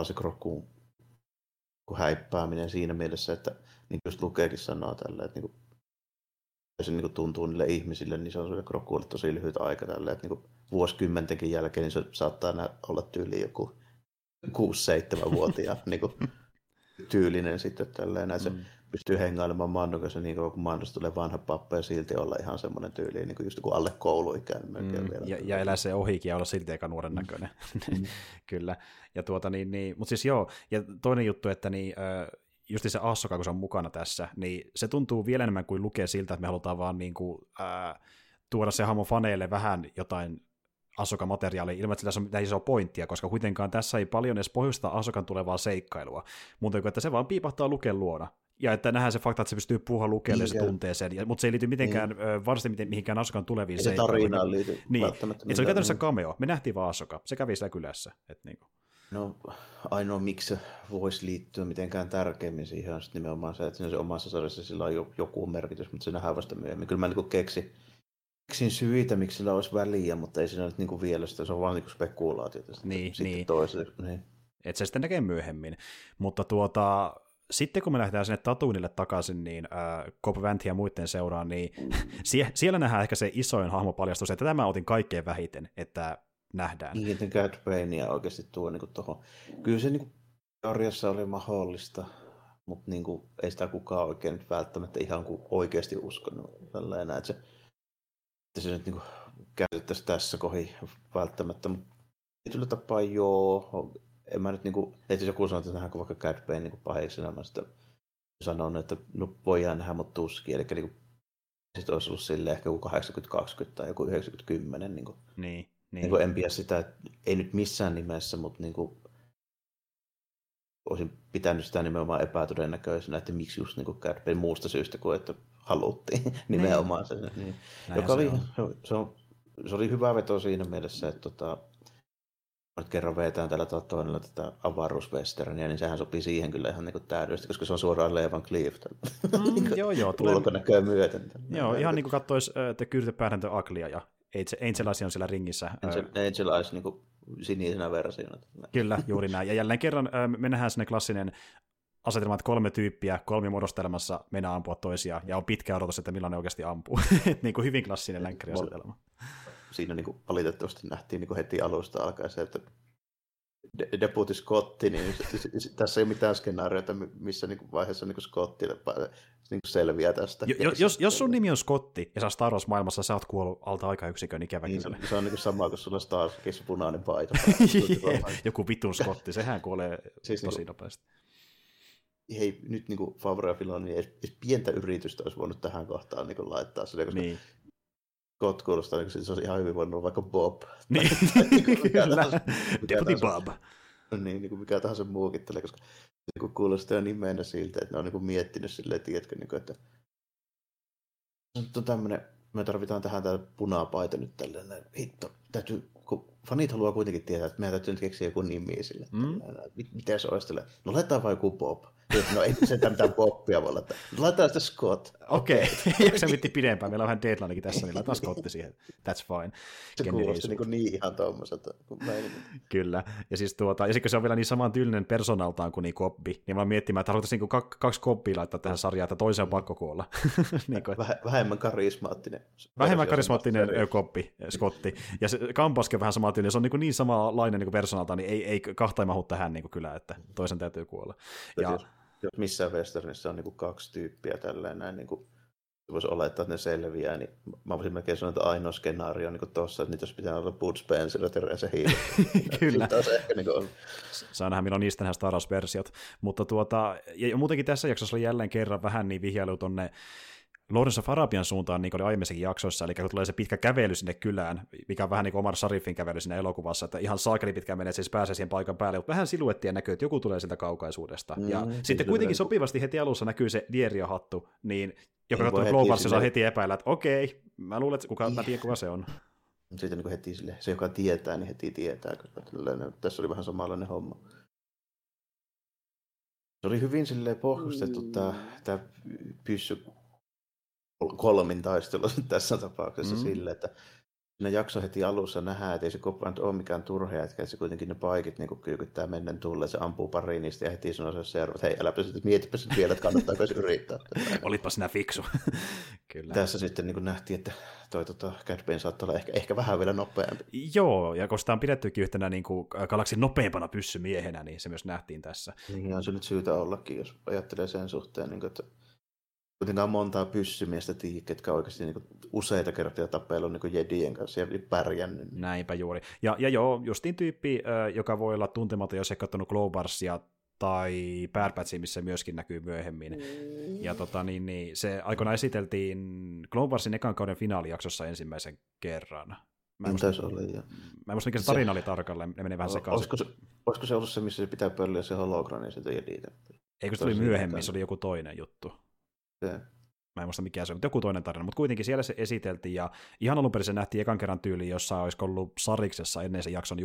se krokkuun häippääminen siinä mielessä, että niin just lukeekin sanoo tällä, että niin kuin, se niin kuin tuntuu niille ihmisille, niin se on Krokulle tosi lyhyt aika tällä, että niin vuosikymmentenkin jälkeen niin se saattaa olla tyyli joku 6-7-vuotiaan niin kuin, tyylinen sitten tälleen, näin mm. se pystyy hengailemaan Mandon kanssa niin kuin kun Mandosta tulee vanha pappa ja silti olla ihan semmoinen tyyli, niin kuin just kuin alle kouluikäinen mm. vielä. Ja, ja elää se ohikin ja olla silti aika nuoren mm. näköinen. Mm. Kyllä. Ja tuota, niin, niin, mutta siis joo, ja toinen juttu, että niin, äh, just se Assoka, kun se on mukana tässä, niin se tuntuu vielä enemmän kuin lukee siltä, että me halutaan vaan niin kuin, ää, tuoda se hahmon faneille vähän jotain Asoka-materiaalia ilman, että sillä on mitään isoa pointtia, koska kuitenkaan tässä ei paljon edes pohjusta Asokan tulevaa seikkailua, mutta että se vaan piipahtaa luken luona. Ja että nähdään se fakta, että se pystyy puhua lukelle niin, se tuntee sen, ja, mutta se ei liity mitenkään niin. varsinaisesti mihinkään Asokan tuleviin seikkailuihin. Se tarinaan liity niin. se oli käytännössä cameo. Me nähtiin vaan Asoka. Se kävi siellä kylässä. Että niin kuin. No ainoa miksi voisi liittyä mitenkään tärkeämmin siihen on nimenomaan se, että se omassa sarjassa sillä on joku merkitys, mutta se nähdään vasta myöhemmin. Kyllä mä niin keksin, keksin syitä, miksi sillä olisi väliä, mutta ei siinä nyt niin vielä sitä, se on vaan niin spekulaatiota. Niin, sitten niin. Toiselle, niin. Että se sitten näkee myöhemmin. Mutta tuota, sitten kun me lähdetään sinne Tatuinille takaisin, niin äh, Cobb Vanth ja muiden seuraan, niin sie- siellä nähdään ehkä se isoin hahmopaljastus, että tämä otin kaikkein vähiten, että nähdään. Niin, Baineia oikeasti tuo niin tuohon. Kyllä se niin teoriassa oli mahdollista, mutta niin kuin, ei sitä kukaan oikein nyt välttämättä ihan kuin oikeasti uskonut. Tällainen, että se, että se nyt niin kuin käytettäisiin tässä kohi välttämättä, mutta tietyllä tapaa joo. En mä nyt niin kuin, että joku sanoo, että nähdäänkö vaikka Cad Bane niin pahiksena, mä sitten sanon, että no voidaan nähdä mut tuskin, eli niin kuin, sitten olisi ollut silleen ehkä joku 80-20 tai joku 90-10. Niin, kuin, niin, niin. niin kuin en pidä sitä, ei nyt missään nimessä, mutta niin kuin, olisin pitänyt sitä nimenomaan epätodennäköisenä, että miksi just niin Cad muusta syystä kuin että haluttiin niin. nimenomaan se. Niin. Joka se, oli, on. Se, on, se, oli hyvä veto siinä mielessä, että tota, nyt kerran vetään tällä toinnella tätä avaruuswesternia, niin sehän sopii siihen kyllä ihan niin täydellisesti, koska se on suoraan Levan Cleave. Mm, niin joo, joo. Tulee... Ulkonäköä myöten. Joo, ihan niin kuin katsoisi uh, The Kyrte Aglia ja Angel Eyes on siellä ringissä. Angel, Angel Eyes niin sinisenä versiona. Kyllä, juuri näin. Ja jälleen kerran me nähdään sinne klassinen asetelma, että kolme tyyppiä, kolmi muodostelmassa mennään ampua toisia, ja on pitkä odotus, että milloin ne oikeasti ampuu. niin kuin hyvin klassinen länkkäriasetelma. Siinä niin kuin valitettavasti nähtiin niin kuin heti alusta alkaen se, että Deputy Scotti, niin tässä ei ole mitään skenaarioita, missä niin vaiheessa niin Scotti niin selviää tästä. Jo, jos, jos sun nimi on Scotti ja sä Star Wars-maailmassa sä oot kuollut alta aikayksikön ikävä niin, se, se on niin sama kuin sulla Star Wars punainen paita. Joku vitun Scotti, sehän kuolee siis tosi niin kuin, nopeasti. Hei, nyt niin kuin Favre ja Filoni, niin edes pientä yritystä olisi voinut tähän kohtaan niin kuin laittaa. Sille, koska niin. Scott kuulostaa, niin se olisi ihan hyvin voinut olla vaikka Bob. Niin, kyllä. Deputy Bob. Niin, niin kuin mikä tahansa muukin tälle, koska niin kuin kuulostaa nimenä siltä, että ne on niin kuin miettinyt silleen, tiedätkö, niin kuin, että on tämmöinen, me tarvitaan tähän tää punapaita nyt tällainen, hitto, täytyy, kun fanit haluaa kuitenkin tietää, että meidän täytyy nyt keksiä joku nimi sille. Mm. Miten se olisi? No laitetaan vain joku Bob. No ei se mitään poppia voi laittaa. Laitetaan sitä Scott. Okei, okay. se mitti pidempään. Meillä on vähän deadlinekin tässä, niin laitetaan Scotti siihen. That's fine. Se Ken kuulosti niin, niin ihan tuommoiselta. Kyllä. Ja siis tuota, ja sitten se on vielä niin saman tyylinen personaltaan kuin niin koppi, niin mä miettimään, että haluttaisiin niin kaksi, kaksi koppia laittaa tähän sarjaan, että toisen on pakko kuolla. niin kuin, vähemmän karismaattinen. Vähemmän karismaattinen Koppi, Scotti. Ja se Kampaske on vähän sama tyyli, se on niin, niin samanlainen niin personalta, niin ei, ei kahta ei mahu tähän niin kuin kyllä, että toisen täytyy kuolla. Ja, jos missään westernissa on niin kuin kaksi tyyppiä tälleen näin, niin kuin voisi olettaa, että ne selviää, niin mä voisin melkein sanoa, että ainoa skenaario niin tuossa, että niitä olisi pitää olla Bud Spencer ja Teresa Hill. Kyllä. ehkä niin kuin... Saa nähdä, milloin niistä nähdään Star Wars-versiot. Mutta tuota, ja muutenkin tässä jaksossa oli jälleen kerran vähän niin vihjailu tuonne Lawrence of Arabian suuntaan, niin kuin oli aiemmissakin jaksoissa, eli kun tulee se pitkä kävely sinne kylään, mikä on vähän niin kuin Omar Sharifin kävely sinne elokuvassa, että ihan saakeli pitkä menee, että siis pääsee siihen paikan päälle, mutta vähän siluettia näkyy, että joku tulee sieltä kaukaisuudesta. Mm, ja sitten kuitenkin sopivasti heti alussa näkyy se Dierio-hattu, niin joka katsoo Globals, saa heti epäillä, että okei, mä luulen, että kuka, mä tiedän, kuka se on. Sitten niin heti sille, se, joka tietää, niin heti tietää, koska tässä oli vähän samanlainen homma. Se oli hyvin silleen pohjustettu mm. tämä, tämä pyssy kolmin taistelu tässä tapauksessa mm. sille, että siinä jakso heti alussa nähdään, että ei se koppa ole mikään turha jätkä, että se kuitenkin ne paikit niin kyykyttää mennen tulle, se ampuu pari niistä ja heti sanoo se servo, että hei, äläpä sitten, mietipä sitten vielä, että kannattaako se yrittää. Olitpa sinä fiksu. Kyllä. Tässä sitten niin nähtiin, että toi tota, Cad Bane saattaa olla ehkä, ehkä vähän vielä nopeampi. Joo, ja koska on pidettykin yhtenä niin kuin galaksin nopeimpana pyssymiehenä, niin se myös nähtiin tässä. Niin on se nyt syytä ollakin, jos ajattelee sen suhteen, niin kuin, että kuitenkaan montaa pyssymiestä tiedä, ketkä oikeasti niin kuin, useita kertoja tapellut niin jedien kanssa ja pärjännyt. Näinpä juuri. Ja, ja joo, justiin tyyppi, joka voi olla tuntematon, jos ei katsonut Globarsia tai Bad missä myöskin näkyy myöhemmin. Mm. Ja tota, niin, niin, se aikoinaan esiteltiin Globarsin ekan kauden finaalijaksossa ensimmäisen kerran. Mä en muista, olla, ja... mä en muista, mikä se tarina oli tarkalleen, ne menee vähän sekaisin. Olisiko se, olisiko se ollut se, missä se pitää pölliä se holograni sitä jeditä? Eikö se tuli myöhemmin, se oli joku toinen juttu. Mä en muista mikä se on, mutta joku toinen tarina, mutta kuitenkin siellä se esiteltiin, ja ihan alun perin se nähtiin ekan kerran tyyliin, jossa olisi ollut Sariksessa ennen sen jakson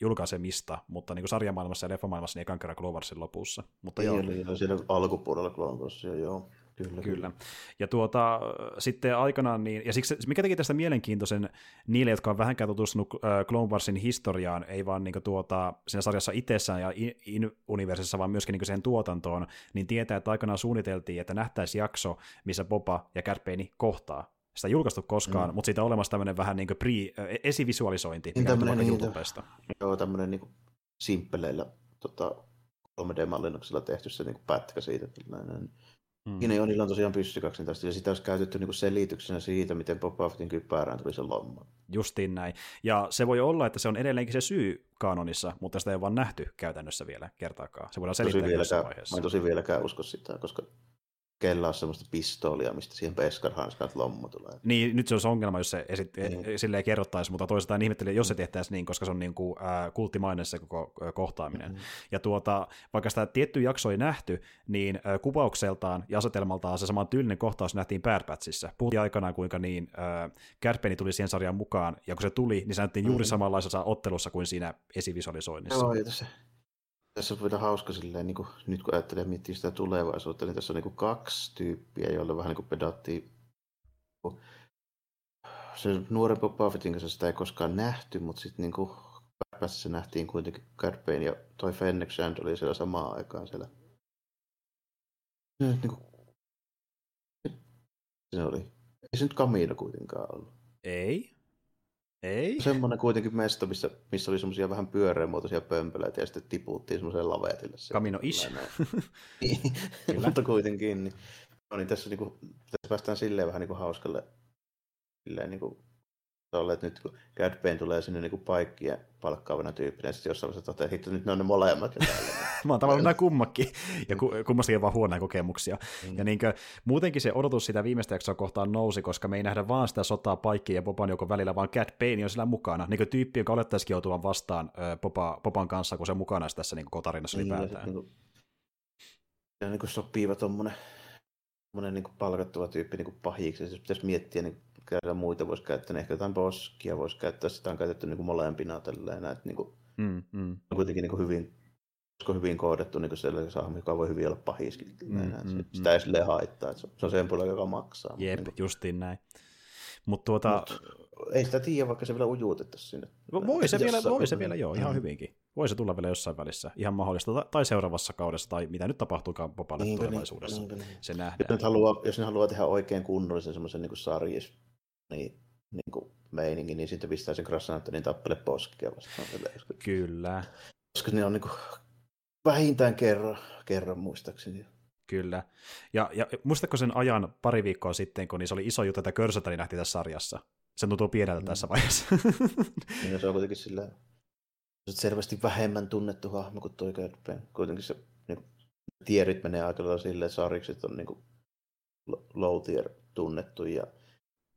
julkaisemista, mutta niin kuin sarjamaailmassa ja leffamaailmassa niin ekan kerran Cloversin lopussa. Mutta joo. Oli, siellä alkupuolella Cloversia, joo. Kyllä, kyllä. Ja tuota, sitten aikanaan, niin, ja siksi, mikä teki tästä mielenkiintoisen niille, jotka on vähänkään tutustunut äh, Clone Warsin historiaan, ei vaan niin kuin, tuota, siinä sarjassa itsessään ja in-universissa, vaan myöskin niin sen tuotantoon, niin tietää, että aikanaan suunniteltiin, että nähtäisi jakso, missä Boba ja Kärpeini kohtaa. Sitä ei julkaistu koskaan, mm. mutta siitä on olemassa tämmöinen vähän niin kuin pre, äh, esivisualisointi, niin mikä tämmöinen, niin, joo, tämmöinen niin simppeleillä tota, 3D-mallinnuksella tehty se niin pätkä siitä. Tällainen. Hmm. Siinä niillä on tosiaan pyssykaksi ja sitä olisi käytetty niin selityksenä siitä, miten Boba Fettin kypärään tuli se lomma. Justiin näin. Ja se voi olla, että se on edelleenkin se syy kanonissa, mutta sitä ei ole vaan nähty käytännössä vielä kertaakaan. Se voidaan selittää jossain vaiheessa. Mä en tosi vieläkään usko sitä, koska kellä on semmoista pistoolia, mistä siihen peskarhanskat lommo tulee. Niin, nyt se olisi ongelma, jos se esit, niin. silleen kerrottaisi, mutta toisaalta ihmettelin, jos se tehtäisiin niin, koska se on niin kuin, äh, kulttimainen se koko äh, kohtaaminen. Mm-hmm. Ja tuota, vaikka sitä tietty jakso ei nähty, niin äh, kuvaukseltaan ja asetelmaltaan se sama tyylinen kohtaus nähtiin Bad Batchissa. Puhuttiin aikanaan, kuinka niin äh, Kärpeni tuli siihen sarjaan mukaan, ja kun se tuli, niin se näytti juuri mm-hmm. samanlaisessa ottelussa kuin siinä esivisualisoinnissa. Joo, se tässä on vielä hauska silleen, niin kuin, nyt kun ajattelee miettiä sitä tulevaisuutta, niin tässä on niin kuin kaksi tyyppiä, joille vähän niin kuin pedattiin. Se nuoren Boba Fettin kanssa sitä ei koskaan nähty, mutta sitten niin kuin se nähtiin kuitenkin Cad ja toi Fennec Shand oli siellä samaan aikaan siellä. Niin kuin... Se oli. Ei se nyt Kamino kuitenkaan ollut. Ei. Ei? Semmoinen kuitenkin mesto, missä, missä oli semmoisia vähän pyöreämuotoisia pömpeleitä ja sitten tiputtiin semmoiseen lavetille. Kamino is. niin, mutta kuitenkin. Niin, no niin, tässä, niin kuin, tässä päästään silleen vähän niin kuin hauskalle silleen niin kuin, tolle, että nyt kun Cad Bane tulee sinne niin paikkia palkkaavana tyyppinä, ja sitten jossain vaiheessa toteaa, että nyt ne on ne molemmat. Mä oon tavallaan nämä kummakin, ja ku, kummastakin vaan huonoja kokemuksia. Mm. Ja niin kuin, muutenkin se odotus sitä viimeistä jaksoa kohtaan nousi, koska me ei nähdä vaan sitä sotaa Paikkiin ja Popan joko välillä, vaan Cad Bane on sillä mukana. Niin kuin tyyppi, joka olettaisikin joutuvan vastaan Popa, Popan kanssa, kun se on mukana tässä niin kuin tarinassa niin, ylipäätään. Niin, kuin, ja niin kuin sopiva tuommoinen niin palkattava tyyppi niin pahiksi. Siis pitäisi miettiä niin käydä muita voisi käyttää, niin ehkä jotain boskia voisi käyttää, sitä on käytetty niin kuin molempina tälleen, että niin kuin, mm, mm. on kuitenkin niin kuin hyvin, olisiko hyvin koodettu niin sellainen sahmi, joka voi hyvin olla pahiskin. Mm, mm, sitä mm. ei silleen haittaa, että se on sen puolella, joka maksaa. Jep, mutta, niin justiin näin. Mut tuota... Mut, ei sitä tiedä, vaikka se vielä ujuutettaisiin sinne. Voi se vielä, voi se vielä, joo, ihan mm. hyvinkin. Voi se tulla vielä jossain välissä, ihan mahdollista, tai seuraavassa kaudessa, tai mitä nyt tapahtuukaan Popalle niin, tulevaisuudessa. Niin, niin. Se nähdään. Jos, haluaa, jos ne haluaa tehdä oikein kunnollisen semmoisen niin sarjis, niin, niin kuin meininki, niin sitten pistää sen Krasnantonin tappele poskia vastaan. Kyllä. Koska ne on niin kuin vähintään kerran, kerran muistaakseni. Kyllä. Ja, ja muistatko sen ajan pari viikkoa sitten, kun niissä oli iso juttu, että Körsatani nähtiin tässä sarjassa? Se tuntuu pieneltä mm. tässä vaiheessa. niin, se on kuitenkin sillä selvästi vähemmän tunnettu hahmo kuin toi Kördpen. Kuitenkin se niin tierit menee aika lailla silleen, että sarjikset on niin kuin low tier tunnettu ja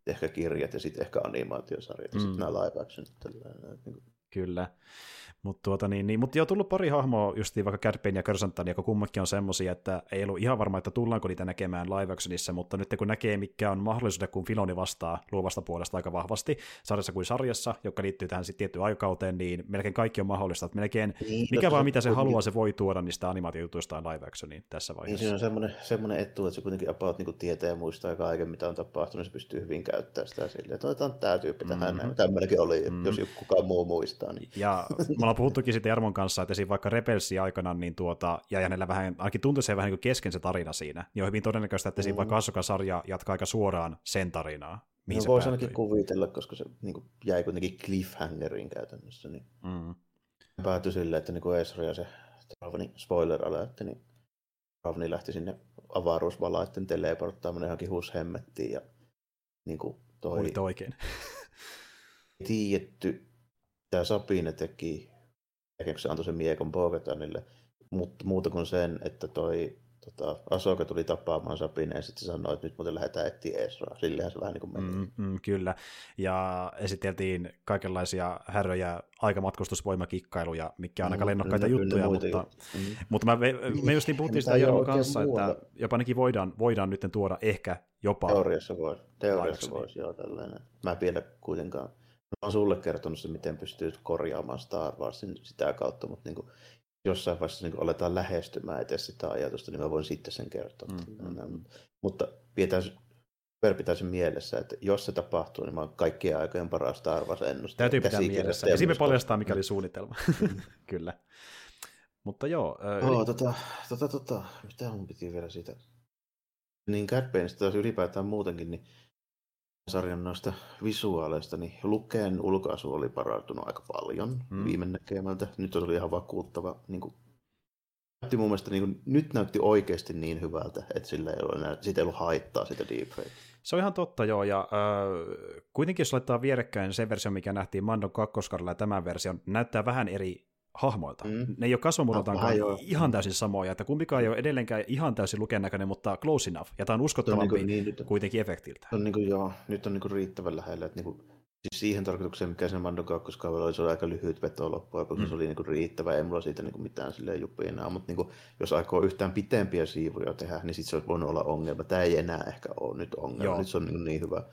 ehkä kirjat ja sitten ehkä animaatiosarjat ja mm. sitten nämä live action. Niin Kyllä. Mutta tuota, niin, niin, mut jo tullut pari hahmoa, justiin vaikka Kärpein ja Körsantan, joka kummakin on semmosia, että ei ollut ihan varma, että tullaanko niitä näkemään live actionissa, mutta nyt kun näkee, mikä on mahdollisuudet, kun Filoni vastaa luovasta puolesta aika vahvasti, sarjassa kuin sarjassa, joka liittyy tähän sitten tiettyyn aikakauteen, niin melkein kaikki on mahdollista, että melkein niin, mikä vaan mitä se haluaa, se voi tuoda niistä animaatiojutuistaan live actioniin tässä niin, vaiheessa. Niin, se on semmoinen, semmoinen etu, että se kuitenkin about niin tietää ja muistaa kaiken, mitä on tapahtunut, se pystyy hyvin käyttämään sitä silleen, että otetaan tämä tyyppi tähän, mm-hmm. tämmöinenkin oli, mm-hmm. jos kukaan muu muistaa. Niin. Ja ollaan puhuttukin sitten Jarmon kanssa, että siinä vaikka Rebelsin aikana, niin tuota, ja hänellä vähän, ainakin tuntui se vähän niin kuin kesken se tarina siinä, niin on hyvin todennäköistä, että siinä mm. vaikka Ahsoka-sarja jatkaa aika suoraan sen tarinaa. Mihin no, voisi ainakin kuvitella, koska se niin kuin, jäi kuitenkin cliffhangerin käytännössä. Niin mm. Päätyi silleen, että niin Ezra ja se Ravni, spoiler alert, niin Ravni lähti sinne avaruusvalaitten teleporttaamaan johonkin huushemmettiin ja niin kuin toi... Olit oikein. tiedetty, mitä Sabine teki ehkä se antoi sen miekon Bogatanille, mutta muuta kuin sen, että toi tota, Asoka tuli tapaamaan Sabine ja sitten se sanoi, että nyt muuten lähdetään etsiä Esraa. Sillähän se vähän niin kuin meni. Mm, mm, kyllä. Ja esiteltiin kaikenlaisia häröjä aikamatkustusvoimakikkailuja, mikä on aika mm, lennokkaita mm, juttuja, mutta, mm. mutta mä, me just niin puhuttiin sitä Jarmo kanssa, muualla. että jopa ainakin voidaan, voidaan nyt tuoda ehkä jopa... Teoriassa voisi, teoriassa voisi, joo tällainen. Mä vielä kuitenkaan olen sulle kertonut se, miten pystyy korjaamaan Star Warsin sitä kautta, mutta niin kuin, jossain vaiheessa niin aletaan lähestymään eteen sitä ajatusta, niin mä voin sitten sen kertoa. Mm-hmm. Mutta pidetään, pitää sen mielessä, että jos se tapahtuu, niin mä oon kaikkien aikojen paras Star Wars ennustaja. Täytyy pitää mielessä. Ja siinä paljastaa, mikä oli suunnitelma. Mm. Kyllä. Mutta joo. Äh, oh, tota, tota, tota, mitä mun piti vielä siitä? Niin Cat Baneista ylipäätään muutenkin, niin sarjan noista visuaaleista, niin Lukeen ulkoasu oli parantunut aika paljon hmm. viime näkemältä. Nyt oli ihan vakuuttava niin kuin, näytti mun mielestä, niin kuin, nyt näytti oikeasti niin hyvältä, että sillä ei ole, siitä ei ollut haittaa sitä deepfake. Se on ihan totta, joo, ja äh, kuitenkin jos laittaa vierekkäin se versio, mikä nähtiin Mandon kakkoskaudella ja tämän version, näyttää vähän eri hahmoilta. Mm. Ne ei ole kasvomuroltaankaan no, ihan täysin samoja, että kumpikaan ei ole edelleenkään ihan täysin näköinen, mutta close enough, ja tämä on uskottavampi on niin kuin, niin, kuitenkin efektiltä. On niin kuin, joo, nyt on niin kuin riittävän lähellä, että niin kuin, siis siihen tarkoitukseen, mikä sen Mandon kakkoskaudella oli, se oli aika lyhyt veto loppujen mm. se oli niin kuin riittävä, ei mulla siitä niin kuin mitään silleen jupia enää, mutta niin kuin, jos aikoo yhtään pitempiä siivuja tehdä, niin sitten se olisi voinut olla ongelma. Tämä ei enää ehkä ole nyt ongelma, joo. nyt se on niin, niin hyvä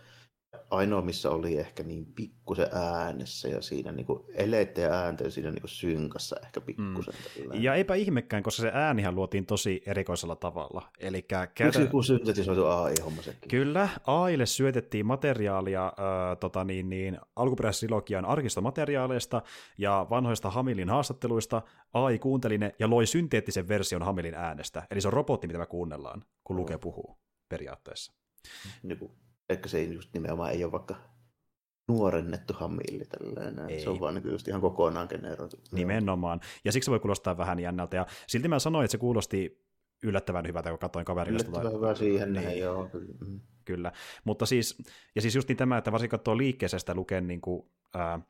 ainoa, missä oli ehkä niin pikkusen äänessä ja siinä niin eleiden ja äänten siinä niin synkassa ehkä pikkusen. Mm. Ja eipä ihmekään, koska se äänihän luotiin tosi erikoisella tavalla. Eli käytä... Yksi joku syntetisoitu AI-homma sekin? Kyllä, AIlle syötettiin materiaalia äh, tota niin, niin, alkuperäisilogian arkistomateriaaleista ja vanhoista Hamilin haastatteluista. AI kuunteli ne ja loi synteettisen version Hamilin äänestä. Eli se on robotti, mitä me kuunnellaan, kun lukee puhuu periaatteessa. Niin kuin Ehkä se just nimenomaan ei ole vaikka nuorennettu hamilli tällainen. Ei. Se on vaan niin just ihan kokonaan generoitu. Nimenomaan. Ja siksi se voi kuulostaa vähän jännältä. Ja silti mä sanoin, että se kuulosti yllättävän hyvältä, kun katsoin kaverille. Yllättävän tai... hyvä siihen, niin. joo. Kyllä. Mm. kyllä. Mutta siis, ja siis just niin tämä, että varsinkin katsoo liikkeestä lukee niin kuin, ää,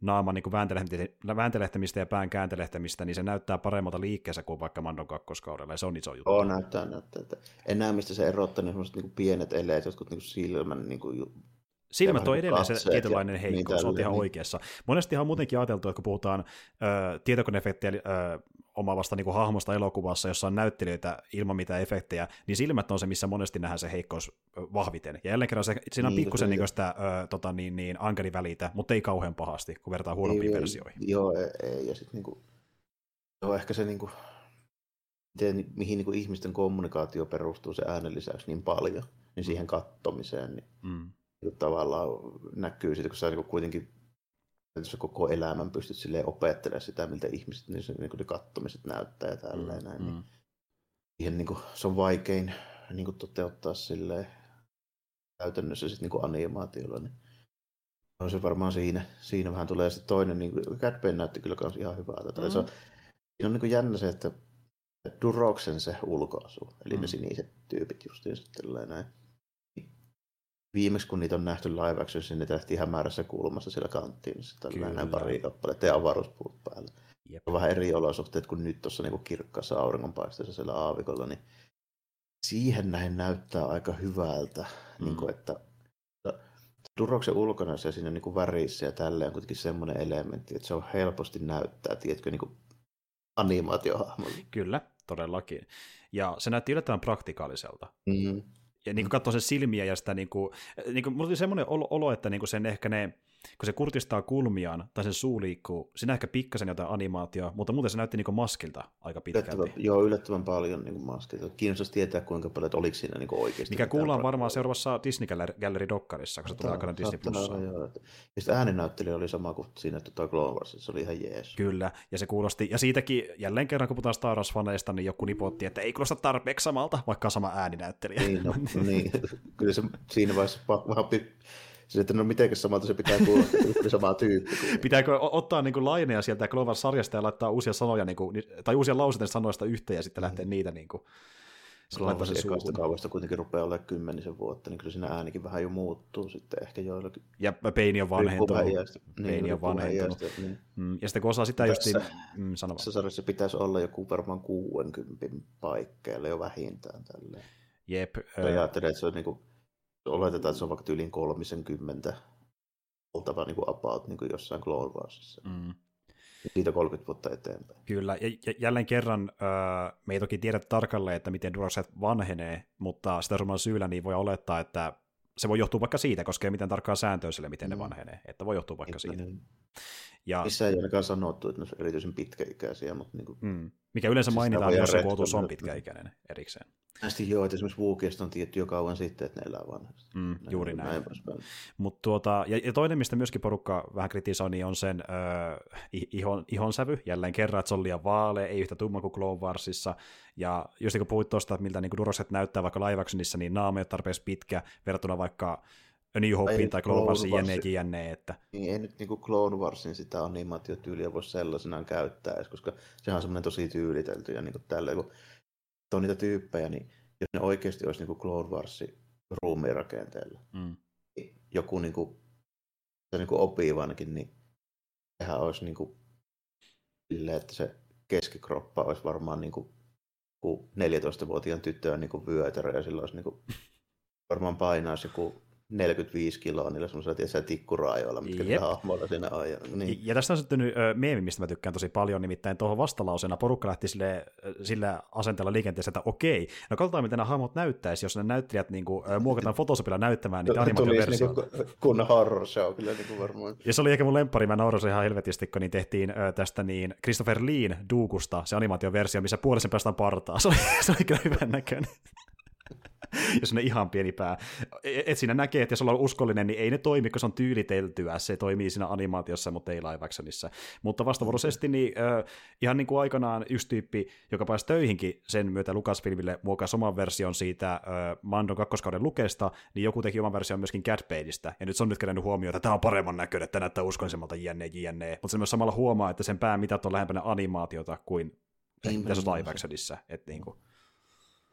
naaman niin vääntelehtämistä ja pään kääntelehtämistä, niin se näyttää paremmalta liikkeessä kuin vaikka Mandon kakkoskaudella, ja se on iso juttu. Oo, näyttää, näyttää. Että en näe, mistä se erottaa, niin semmoiset niin pienet eleet, jotkut niin silmän niin kuin Silmät on edelleen se tietynlainen heikkous, niin, olet ihan niin. oikeassa. Monesti on muutenkin ajateltu, että kun puhutaan ö, tietokoneefektejä omaavasta niin kuin hahmosta elokuvassa, jossa on näyttelijöitä ilman mitään efektejä, niin silmät on se, missä monesti nähdään se heikkous vahviten. Ja jälleen kerran se, siinä on niin, pikkusen niin sitä ö, tota, niin, niin, välitä, mutta ei kauhean pahasti, kun vertaa huonompiin ei, versioihin. Joo, ei, ja sitten niin kuin, joo, ehkä se niin kuin, miten, mihin niin kuin ihmisten kommunikaatio perustuu se äänen lisäksi niin paljon, niin siihen kattomiseen, niin mm. Tavallaan näkyy siitä, kun sä niin kuitenkin että sä koko elämän pystyt sille opettelemaan sitä, miltä ihmiset, niin, se, niin ne kattomiset näyttää ja tälleen mm, näin. Niin, mm. siihen, niin kuin, se on vaikein niin kuin, toteuttaa sille käytännössä sit, niin kuin animaatiolla. Niin on se varmaan siinä, siinä vähän tulee. sitten toinen, niin kuin, Cat Bane näytti kyllä myös ihan hyvältä. Mm. Se on, siinä on niin kuin jännä se, että Duroksen se ulkoasu, eli mm. ne siniset tyypit justiin sitten näin viimeksi kun niitä on nähty live action, niin ne tehtiin hämärässä kulmassa siellä kanttiin, niin näin pari kappaletta ja avaruuspuut päällä. Jep. On vähän eri olosuhteet kuin nyt tuossa niin kirkkaassa auringonpaisteessa siellä aavikolla, niin siihen näin näyttää aika hyvältä, mm. niin kuin, että Turoksen ulkona ja siinä niin kuin värissä ja tälleen on kuitenkin semmoinen elementti, että se on helposti näyttää, tiedätkö, niin kuin animaatiohahmolle. Kyllä, todellakin. Ja se näytti yllättävän praktikaaliselta. Mm-hmm ja niin kuin katsoo sen silmiä ja sitä, niin kuin, niin kuin, mulla tuli semmoinen olo, että niin kuin sen ehkä ne kun se kurtistaa kulmiaan, tai sen suu liikkuu, siinä ehkä pikkasen jotain animaatioa, mutta muuten se näytti niin maskilta aika pitkälti. Yllättävän, joo, yllättävän paljon niin maskilta. Kiinnostaisi tietää, kuinka paljon, että oliko siinä niin oikeasti. Mikä kuullaan varmaan seuraavassa Disney Gallery Dokkarissa, kun se tulee aikana Disney Plussa. Ja sitten ääninäyttelijä oli sama kuin siinä tuota Clone Wars, se oli ihan jees. Kyllä, ja se kuulosti, ja siitäkin jälleen kerran, kun puhutaan Star Wars-faneista, niin joku nipotti, että ei kuulosta tarpeeksi samalta, vaikka sama ääninäyttelijä. Niin, no, niin. kyllä se siinä vaiheessa vähän Että no mitenkäs samalta se pitää kuulostaa, että sama tyyppi. Pitääkö ottaa niin kuin laineja sieltä Clover sarjasta ja laittaa uusia sanoja, niin kuin, tai uusia lauseita sanoista yhteen ja sitten lähteä niitä niin kuin, se ekasta kaavasta kuitenkin rupeaa olemaan kymmenisen vuotta, niin kyllä siinä äänikin vähän jo muuttuu sitten ehkä joillakin. Ja Peini on vanhentunut. Peini niin, on vanhentunut. Niin. Mm, ja sitten kun osaa sitä just... Mm, Tässä sarjassa pitäisi olla joku varmaan 60 paikkeilla jo vähintään. Tälleen. Jep. Ja ajattelee, että se on niin kuin, oletetaan, että se on vaikka yli 30 oltava niin kuin about niin kuin jossain Clone Warsissa. Mm. Siitä 30 vuotta eteenpäin. Kyllä, ja jälleen kerran me ei toki tiedä tarkalleen, että miten Duracell vanhenee, mutta sitä rumman syyllä niin voi olettaa, että se voi johtua vaikka siitä, koska ei mitään tarkkaa sääntöä sille, miten mm. ne vanhenee, että voi johtua vaikka siitä. Niin. Ja... Missä ei ainakaan sanottu, että ne on erityisen pitkäikäisiä. Mutta niin kuin... mm. Mikä yleensä siis mainitaan, jos joku otus on pitkäikäinen erikseen. Nästi joo, että esimerkiksi Wookiestä on tietty jo kauan sitten, että ne elää vanhasti. Mm, juuri näin. näin Mut tuota, ja, ja, toinen, mistä myöskin porukka vähän kritisoi, niin on sen äh, ihon, ihonsävy, jälleen kerran, että se on liian vaalea, ei yhtä tumma kuin Clone Warsissa. Ja just niin kun puhuit tuosta, että miltä niin Duroset näyttää vaikka live niin naama ei ole tarpeeksi pitkä verrattuna vaikka New Hopein tai Clone Warsin jne, jne. Että... Niin, ei nyt niin Clone Warsin sitä animaatiotyyliä voi sellaisenaan käyttää edes, koska sehän on semmoinen tosi tyylitelty ja niin tällä, kun on niitä tyyppejä, niin jos ne oikeasti olisi niin Clone Warsin ruumirakenteella, mm. Niin joku niin kuin, se niin opivankin, niin sehän olisi niin kuin, silleen, että se keskikroppa olisi varmaan niin kuin, 14-vuotiaan tyttöön niin vyötärö ja sillä olisi niin kuin, varmaan painaisi joku 45 kiloa niillä semmoisilla tietysti tikkuraajoilla, mitkä Jep. hahmoilla siinä on. Ja, niin. ja tästä on syntynyt ö, meemi, mistä mä tykkään tosi paljon, nimittäin tuohon vastalauseena porukka lähti sille, sille asenteella liikenteessä, että okei, no katsotaan miten nämä hahmot näyttäisi, jos ne näyttelijät niin kuin, muokataan Photoshopilla näyttämään niitä animaatioversioita. Niin kun horror show kyllä niin kuin varmaan. Ja se oli ehkä mun lemppari, mä naurasin ihan helvetisti, kun niin tehtiin ö, tästä niin Christopher Leen Duukusta se animaatioversio, missä puolisen päästään partaa. Se oli, se oli kyllä hyvän näköinen. jos ne ihan pieni pää. E, et siinä näkee, että jos ollaan uskollinen, niin ei ne toimi, kun se on tyyliteltyä. Se toimii siinä animaatiossa, mutta ei live actionissa. Mutta vastavuoroisesti niin, äh, ihan niin kuin aikanaan yksi tyyppi, joka pääsi töihinkin sen myötä Lucasfilmille muokasi oman version siitä äh, Mandon kakkoskauden lukesta, niin joku teki oman version myöskin Catbaitista. Ja nyt se on nyt kerännyt huomioon, että tämä on paremman näköinen, että näyttää uskollisemmalta jne, jne. Mutta se myös samalla huomaa, että sen päämitat on lähempänä animaatiota kuin niin, mitä on live actionissa. Että niin kuin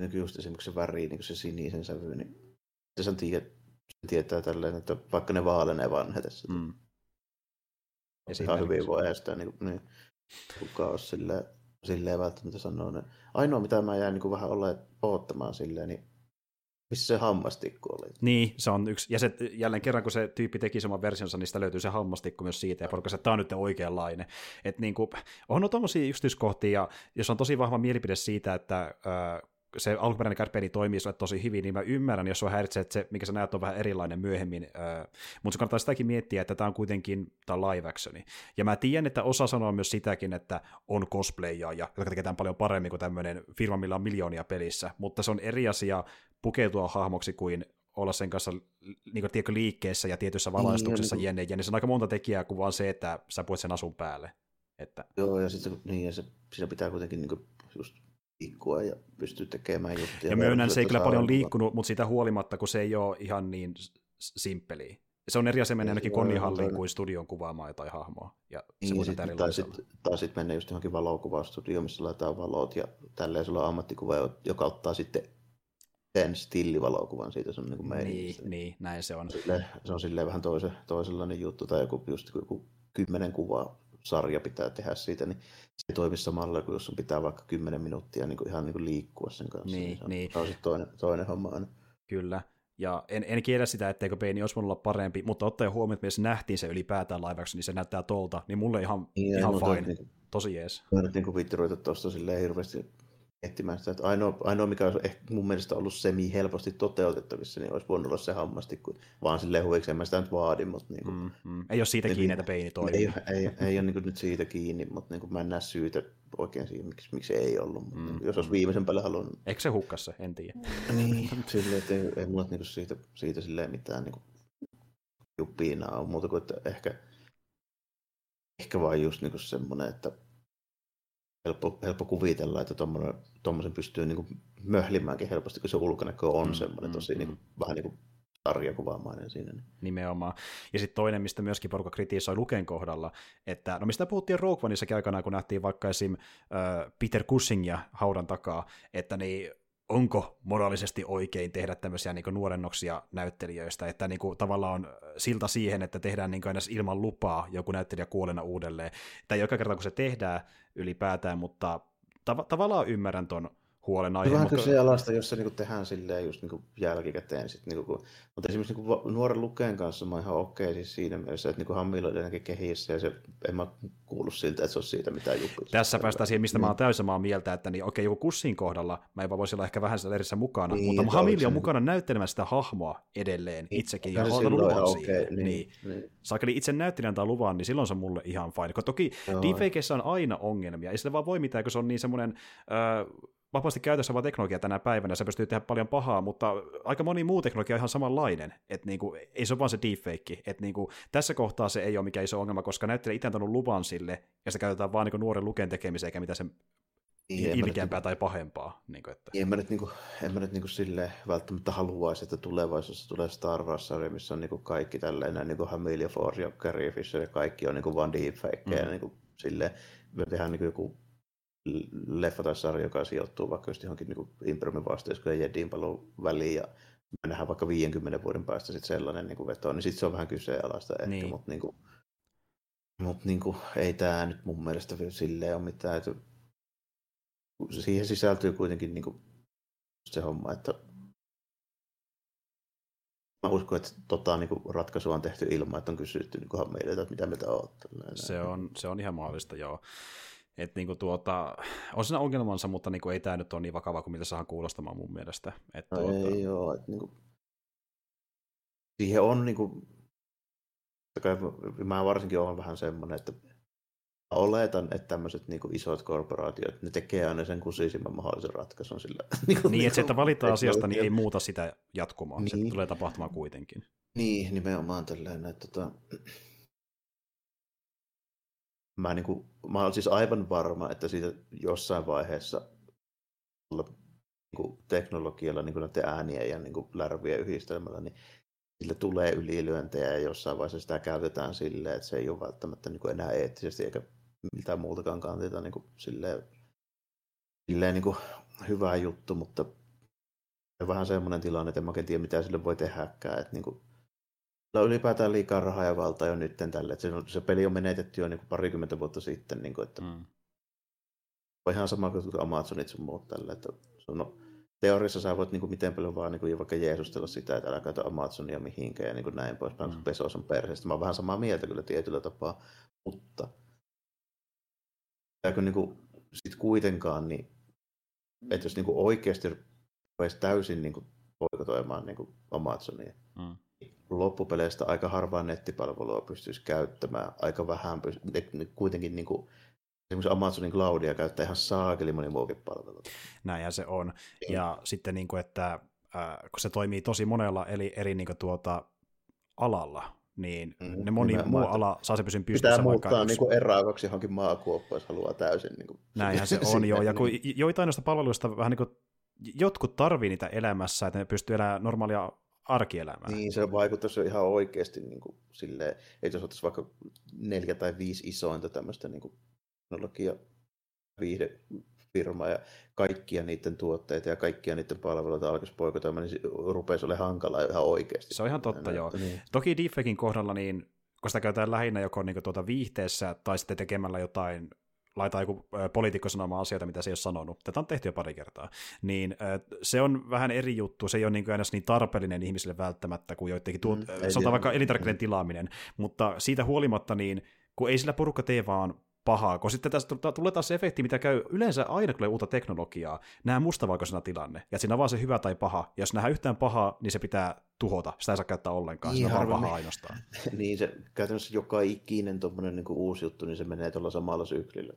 niin just esimerkiksi se väri, niin se sinisen sävy, niin sen, tiedät, sen tietää tälleen, että vaikka ne vaalenee vanhetessa. Mm. Ihan hyvin voi estää, niin, niin kukaan ole silleen, silleen välttämättä sanoa. Niin ainoa, mitä mä jäin niin vähän olla oottamaan silleen, niin missä se hammastikku oli. Niin, se on yksi. Ja se, jälleen kerran, kun se tyyppi teki saman versionsa, niin sitä löytyy se hammastikku myös siitä, ja porukka että tämä on nyt oikeanlainen. Että niin kuin, on tuommoisia yksityiskohtia, jos on tosi vahva mielipide siitä, että äh, se alkuperäinen kärpeeni toimii sulle tosi hyvin, niin mä ymmärrän, jos on häiritsee, että se, mikä sä näet, on vähän erilainen myöhemmin. Mutta se kannattaa sitäkin miettiä, että tämä on kuitenkin tämä on live actioni. Ja mä tiedän, että osa sanoo myös sitäkin, että on cosplayaaja, jotka tekee paljon paremmin kuin tämmöinen firma, millä on miljoonia pelissä, mutta se on eri asia pukeutua hahmoksi kuin olla sen kanssa niin kuin, tiedätkö, liikkeessä ja tietyssä valaistuksessa niin, jenne, ja se on aika monta tekijää kuin vaan se, että sä puet sen asun päälle. Että... Joo, ja sitten niin, ja se, siinä pitää kuitenkin niin kuin, just liikkua ja pystyy tekemään juttuja. Ja myönnän, se ei kyllä paljon liikkunut, mutta siitä huolimatta, kun se ei ole ihan niin simppeliä. Se on eri asia mennä ainakin konnihalliin kuin studion kuvaamaan jotain hahmoa. Ja se niin, sit, tai sitten sit mennä just johonkin valokuvaustudioon, missä laitetaan valot ja tälleen sulla on ammattikuva, joka ottaa sitten sen stillivalokuvan siitä sun niin Niin, niin, näin se on. Sille, se on silleen vähän toise, toisenlainen juttu, tai joku, just joku kymmenen kuvaa sarja pitää tehdä siitä, niin se ei toimi samalla kuin jos sun pitää vaikka 10 minuuttia niin kuin ihan niin kuin liikkua sen kanssa. Niin, se on, niin. Se on sitten toinen, toinen homma aina. Kyllä. Ja en, en kiedä sitä, etteikö peini olisi olla parempi, mutta ottaen huomioon, että me nähtiin se ylipäätään live niin se näyttää tolta, niin mulle ihan, niin, ihan fine. Niin, Tosi jees. Mä nyt niin vitti ruveta tuosta silleen hirveästi miettimään sitä, että ainoa, ainoa mikä olisi ehkä mun mielestä ollut semi helposti toteutettavissa, niin olisi voinut olla se hammastik, kun vaan silleen huvikseen mä sitä nyt vaadin, mutta niin kuin, mm, mm. ei ole siitä niin, kiinni, että peini toimii. Ei, ei, ei, ole niin nyt siitä kiinni, mutta niin kuin, mä en näe syytä oikein siihen, miksi, miksi ei ollut, mutta mm, jos olisi mm. viimeisen päälle halunnut. Eikö se hukkas se, en tiedä. niin, silleen, että ei, ei mulla niin siitä, siitä silleen mitään niin juppiinaa ole muuta kuin, että ehkä, ehkä vaan just niin semmoinen, että helppo, helppo kuvitella, että tuommoisen pystyy niin kuin möhlimäänkin helposti, kun se ulkonäkö on mm, semmoinen mm, tosi mm. Niin kuin, vähän niin kuin sarjakuvaamainen siinä. Niin. Nimenomaan. Ja sitten toinen, mistä myöskin porukka kritisoi Luken kohdalla, että no mistä puhuttiin Rogue Oneissakin aikanaan, kun nähtiin vaikka esim. Peter Cushingia haudan takaa, että niin onko moraalisesti oikein tehdä tämmöisiä niin nuorennoksia näyttelijöistä, että niin kuin, tavallaan on silta siihen, että tehdään niin kuin ilman lupaa joku näyttelijä kuolena uudelleen. Tai joka kerta, kun se tehdään ylipäätään, mutta tav- tavallaan ymmärrän ton huolenaihe. Vähän mutta... alasta, jos se niin tehdään silleen just niin jälkikäteen. Sit, niin kuin, mutta esimerkiksi niin nuoren lukeen kanssa mä ihan okei okay, siis siinä mielessä, että niin hamiloidenkin kehissä ja se, en mä kuullut siltä, että se on siitä mitään juttua. Tässä päästään siihen, mistä niin. mä oon täysin samaa mieltä, että niin, okei, okay, joku kussin kohdalla mä jopa voisin olla ehkä vähän siellä erissä mukana, niin, mutta Hamili on mukana näyttelemään sitä hahmoa edelleen niin, itsekin ja on luvan okay, niin, niin. niin. Saakeli itse näyttelijän tai luvan, niin silloin se on mulle ihan fine. Toki deepfakeissa on aina ongelmia, ei sitä vaan voi mitään, kun se on niin semmoinen äh, vapaasti käytössä vaan teknologia tänä päivänä, se pystyy tehdä paljon pahaa, mutta aika moni muu teknologia on ihan samanlainen, että niinku, ei se ole vaan se deepfake, että niinku, tässä kohtaa se ei ole mikään iso ongelma, koska näyttelijä itse on luvan sille, ja se käytetään vaan niinku nuoren luken tekemiseen, eikä mitä sen niin, ilkeämpää niinku, tai pahempaa. Niin kuin, että... En mä nyt, niin kuin, en mä nyt niin kuin sille välttämättä haluaisi, että tulevaisuudessa tulee Star Wars-sarja, missä on niin kuin kaikki tällainen, niin kuin Hamilia Ford ja Carrie Fisher ja kaikki on niin kuin vaan deepfakeja. Mm. Niin kuin, silleen, me tehdään niin kuin joku leffa tai sarja, joka sijoittuu vaikka just johonkin niin Imperiumin vastaiskujen ja Jedin palon väliin ja me nähdään vaikka 50 vuoden päästä sit sellainen niin kuin veto, niin sitten se on vähän kyseenalaista ehkä, niin. mutta niin kuin, mutta niin kuin, ei tämä nyt mun mielestä silleen ole mitään, että siihen sisältyy kuitenkin niin kuin se homma, että mä uskon, että tota niin kuin ratkaisu on tehty ilman, että on kysytty niin meille, että mitä mieltä oot. Se on, se on ihan mahdollista, joo. Et niinku tuota, on siinä ongelmansa, mutta niinku ei tämä nyt ole niin vakava kuin mitä saa kuulostamaan mun mielestä. Et no tuota... ei joo, että niinku, siihen on niinku, mä varsinkin olen vähän semmoinen, että oletan, että tämmöiset niin isot korporaatiot, ne tekee aina sen kusisimman mahdollisen ratkaisun sillä. niin, kuin, niin että se, että valitaan asiasta, niin ei muuta sitä jatkumaa. Niin. Se tulee tapahtumaan kuitenkin. Niin, nimenomaan tällainen. Että, tota, mä, niin kuin, mä olen siis aivan varma, että siitä jossain vaiheessa niin kuin teknologialla, niin kuin näiden äänien ja niin kuin lärvien yhdistelmällä, niin sille tulee ylilyöntejä ja jossain vaiheessa sitä käytetään silleen, että se ei ole välttämättä niin kuin enää eettisesti eikä miltään muutakaan kantilta niin kuin silleen, silleen niin kuin hyvä juttu, mutta vähän semmoinen tilanne, että en mä tiedä mitä sille voi tehdäkään, että niin kuin, on ylipäätään liikaa rahaa ja valtaa jo nyt tälle. Että se, se, peli on menetetty jo niin kuin parikymmentä vuotta sitten. Niin kuin, että mm. on ihan sama kuin Amazonit sun muut tälle. Että sun, no, teoriassa sä voit niin kuin, miten paljon vaan niin kuin, vaikka jeesustella sitä, että älä käytä Amazonia mihinkään ja niin kuin näin pois. Mm. Pesos on perheestä. Mä oon vähän samaa mieltä kyllä tietyllä tapaa, mutta kun niin kuin, sit kuitenkaan, niin, että jos niin kuin oikeasti rupeaisi täysin niin kuin, poikotoimaan niin kuin Amazonia, mm loppupeleistä aika harvaa nettipalvelua pystyisi käyttämään, aika vähän, pyst- kuitenkin niin kuin, esimerkiksi Amazonin Cloudia käyttää ihan saakeli moni muukin palvelu. Näinhän se on. Ja, ja sitten, niin kuin, että äh, kun se toimii tosi monella eri, eri niin kuin, tuota, alalla, niin mm, ne moni muu ala saa se pysyn pystyssä. Pitää muuttaa vaikka, niin kuin eraavaksi johonkin maakuoppa, jos haluaa täysin. Niin kuin, Näinhän se on jo, ja kun joitain noista palveluista vähän niin kuin, jotkut tarvii niitä elämässä, että ne pystyy elämään normaalia arkielämää. Niin, se vaikuttaisi ihan oikeasti niin kuin, silleen, että jos ottaisiin vaikka neljä tai viisi isointa tämmöistä niin kuin, teknologia viihdefirmaa ja kaikkia niiden tuotteita ja kaikkia niiden palveluita alkaisi poikotamaan, niin rupeisi olemaan hankalaa ihan oikeasti. Se on ihan totta, joo. Niin. Toki deepfakein kohdalla, niin kun sitä käytetään lähinnä joko niin tuota viihteessä tai sitten tekemällä jotain laita joku poliitikko sanomaan asioita, mitä se ei ole sanonut. Tätä on tehty jo pari kertaa. Niin se on vähän eri juttu. Se ei ole niin kuin niin tarpeellinen ihmisille välttämättä kuin joidenkin, tuot, mm, sanotaan vaikka elintarvikkeiden tilaaminen. Mutta siitä huolimatta, niin kun ei sillä porukka tee vaan pahaa, kun sitten tästä tulee taas se efekti, mitä käy yleensä aina, kun uutta teknologiaa, nämä mustavalkoisena tilanne, ja siinä on vaan se hyvä tai paha, ja jos nähdään yhtään pahaa, niin se pitää tuhota, sitä ei saa käyttää ollenkaan, niin, se on vaan ainoastaan. niin, se käytännössä joka ikinen tuommoinen niin uusi juttu, niin se menee tuolla samalla syklillä.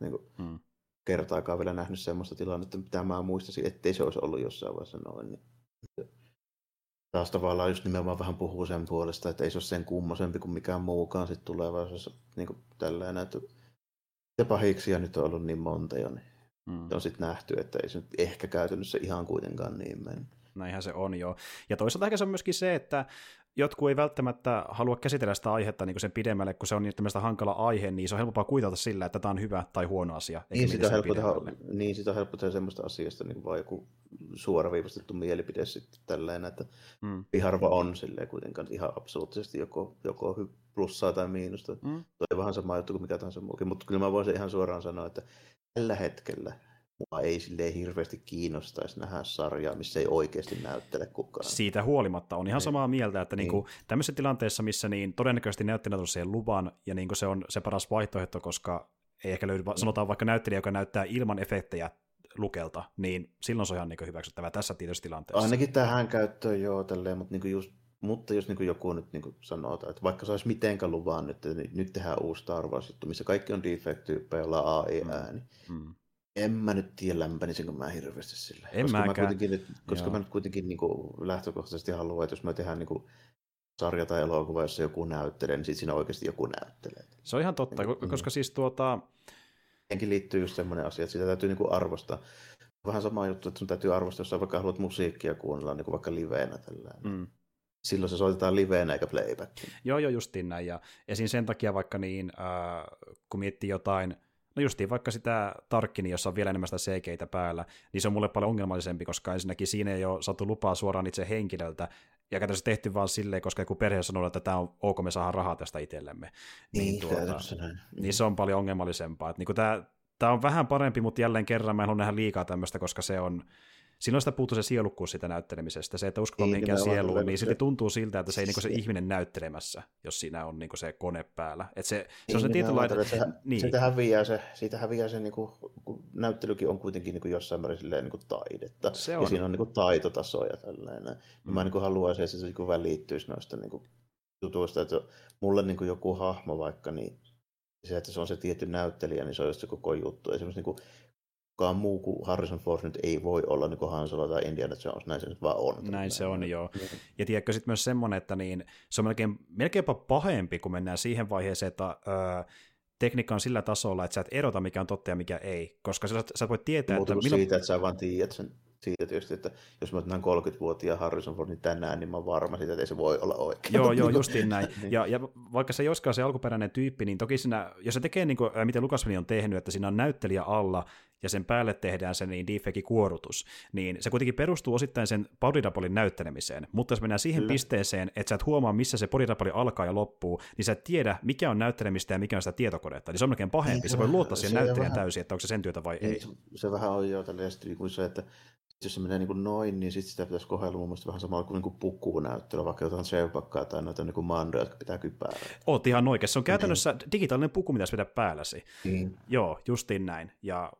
Niin kuin, hmm. kertaakaan vielä nähnyt sellaista tilannetta, mitä mä muistaisin, ettei se olisi ollut jossain vaiheessa noin. Niin taas tavallaan just nimenomaan vähän puhuu sen puolesta, että ei se ole sen kummosempi kuin mikään muukaan sitten tulevaisuudessa niin kuin tällainen, että ja pahiksia nyt on ollut niin monta jo, niin mm. on sitten nähty, että ei se nyt ehkä käytännössä ihan kuitenkaan niin mennyt. Näinhän se on jo. Ja toisaalta ehkä se on myöskin se, että jotkut ei välttämättä halua käsitellä sitä aihetta niin sen pidemmälle, kun se on niin tämmöistä hankala aihe, niin se on helpompaa kuitata sillä, että tämä on hyvä tai huono asia. Niin, sitä on helppo tehdä, niin, sitä on helppo tehdä semmoista asiasta, niin vaan joku suoraviivastettu mielipide sitten tällainen, että mm. harva on silleen kuitenkaan ihan absoluuttisesti joko, joko plussaa tai miinusta. Mm. Toi on vähän sama juttu kuin mikä tahansa muukin, mutta kyllä mä voisin ihan suoraan sanoa, että tällä hetkellä mua ei silleen hirveästi kiinnostaisi nähdä sarjaa, missä ei oikeasti näyttele kukaan. Siitä huolimatta on ihan niin. samaa mieltä, että niin. Niinku, tämmöisessä tilanteessa, missä niin todennäköisesti näyttelijä on siihen luvan, ja niinku se on se paras vaihtoehto, koska ei ehkä löydy, sanotaan vaikka näyttelijä, joka näyttää ilman efektejä lukelta, niin silloin se on ihan niin hyväksyttävää tässä tietyssä tilanteessa. Ainakin tähän käyttöön joo, tälleen, mutta, niin just, mutta jos niin joku nyt niin sanotaan, että vaikka saisi mitenkään luvan nyt, niin nyt tehdään uusi Star Wars juttu, missä kaikki on defect-tyyppejä, joilla on AI-ääni, mm. mm. En mä nyt tiedä lämpänisinkö mä hirveästi sillä. En koska mäkään. Mä kuitenkin, koska Joo. mä nyt kuitenkin niin kuin lähtökohtaisesti haluan, että jos me tehdään niin kuin sarja tai elokuva, jossa joku näyttelee, niin sitten siinä oikeasti joku näyttelee. Se on ihan totta, niin, koska mm. siis tuota, Siihenkin liittyy just semmoinen asia, että sitä täytyy niin kuin arvostaa. Vähän sama juttu, että sun täytyy arvostaa, jos sä vaikka haluat musiikkia kuunnella niin kuin vaikka liveenä tällä. Mm. Silloin se soitetaan liveenä eikä playback. Joo, joo, justiin näin. Ja esim. sen takia vaikka niin, äh, kun miettii jotain No justiin vaikka sitä Tarkkini, jossa on vielä enemmän sitä cg päällä, niin se on mulle paljon ongelmallisempi, koska ensinnäkin siinä ei ole saatu lupaa suoraan itse henkilöltä, ja käytännössä tehty vaan silleen, koska joku perhe sanoo, että tämä on ok, me saadaan rahaa tästä itsellemme. Niin, niin, tuota, niin se on paljon ongelmallisempaa. Että niin tämä, tämä on vähän parempi, mutta jälleen kerran mä en halua nähdä liikaa tämmöistä, koska se on, Silloin sitä puuttuu se sielukkuus siitä näyttelemisestä, se, että uskotaan niin, mihinkään sieluun, niin sitten tuntuu siltä, että se ei niin se ihminen näyttelemässä, jos siinä on niin se kone päällä. Että se, se niin, on se tietynlainen... Se, niin. Siitä häviää se, siitä häviää se niin kuin, kun näyttelykin on kuitenkin niin kuin jossain määrin silleen, niin kuin taidetta. Se on. Ja siinä on niin kuin taitotasoja tällainen. Mm. Mä niin kuin haluaisin, että se niin välittyisi noista niin kuin, jutuista, että mulle niin kuin joku hahmo vaikka, niin se, että se on se tietty näyttelijä, niin se on just se koko juttu. Esimerkiksi niin kuin, kukaan muu kuin Harrison Ford nyt ei voi olla niin kuin Han Solo tai Indiana Jones, näin se nyt vaan on. Näin se on, joo. Mm. Ja tiedätkö sitten myös semmoinen, että niin, se on melkein, melkeinpä pahempi, kun mennään siihen vaiheeseen, että öö, tekniikka on sillä tasolla, että sä et erota, mikä on totta ja mikä ei, koska sä, sä voit tietää, Muuta että... Milloin... siitä, että sä vaan tiedät sen siitä tietysti, että jos mä otan 30-vuotiaan Harrison Fordin tänään, niin mä oon varma siitä, että ei se voi olla oikein. Joo, joo, justiin näin. Niin. Ja, ja vaikka se ei olisikaan se alkuperäinen tyyppi, niin toki siinä, jos se tekee niin kuin, miten Lucasfilm on tehnyt, että siinä on näyttelijä alla, ja sen päälle tehdään se niin deepfake-kuorutus, niin se kuitenkin perustuu osittain sen bodydapolin näyttelemiseen, mutta jos mennään siihen Kyllä. pisteeseen, että sä et huomaa, missä se bodydapoli alkaa ja loppuu, niin sä et tiedä, mikä on näyttelemistä ja mikä on sitä tietokonetta, niin se on melkein pahempi, niin, se voi luottaa siihen näyttelijän täysin, että onko se sen työtä vai niin, ei. Se, se vähän on jo kuin se, että jos se menee niin kuin noin, niin sitten sitä pitäisi kohdella mun mielestä vähän samalla kuin, niin pukkuun näyttelyä, vaikka jotain Chewbacca tai noita niin kuin mandoja, jotka pitää kypärää. Oot ihan oikein. Se on käytännössä niin. digitaalinen puku, mitä pitää päälläsi. Niin. Joo, justiin näin. Ja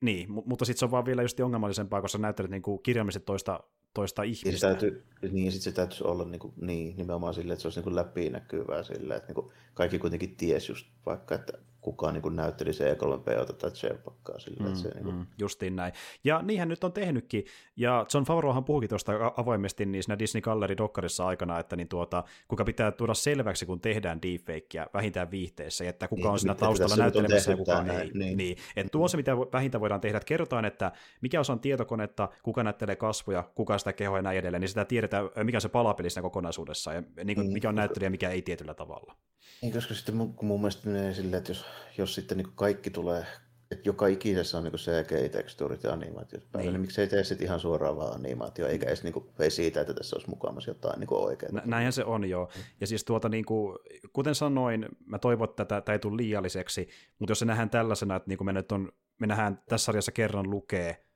niin, mutta sitten se on vaan vielä just ongelmallisempaa, koska näyttelet niin kirjaimisesti toista, toista ihmistä. Niin, täytyy, niin sitten se täytyisi olla niin, kuin, niin, nimenomaan silleen, että se olisi niin kuin läpinäkyvää silleen, että niin kuin kaikki kuitenkin tiesi just vaikka, että kukaan niin näytteli se E3P tai Chewbaccaa sillä, mm, se, niin kuin... mm, justiin näin. Ja niinhän nyt on tehnytkin, ja John Favreauhan puhukin tuosta avoimesti niin siinä Disney Gallery Dokkarissa aikana, että niin tuota, kuka pitää tuoda selväksi, kun tehdään deepfakea vähintään viihteessä, että kuka niin, on siinä taustalla näyttelemässä ja kuka ei. Niin. niin. Että tuo on se, mitä vähintään voidaan tehdä, että kerrotaan, että mikä osa on tietokonetta, kuka näyttelee kasvoja, kuka sitä kehoa ja näin edelleen, niin sitä tiedetään, mikä on se palapeli siinä kokonaisuudessa, ja niin kuin, niin. mikä on näyttelijä mikä ei tietyllä tavalla. Niin, koska sitten mun, mun mielestä menee silleen, että jos, jos sitten niin kaikki tulee, että joka ikisessä on niin CGI-tekstuurit ja animaatiot päällä, niin. niin miksei tee sitten ihan suoraan vaan animaatio, eikä edes niin kuin, ei siitä, että tässä olisi mukaamassa jotain niin oikein. Nä, näinhän se on joo. Ja siis tuota, niin kuin, kuten sanoin, mä toivon, että tämä ei tule liialliseksi, mutta jos se nähdään tällaisena, että niin kuin me, nyt on, me nähdään tässä sarjassa kerran lukee,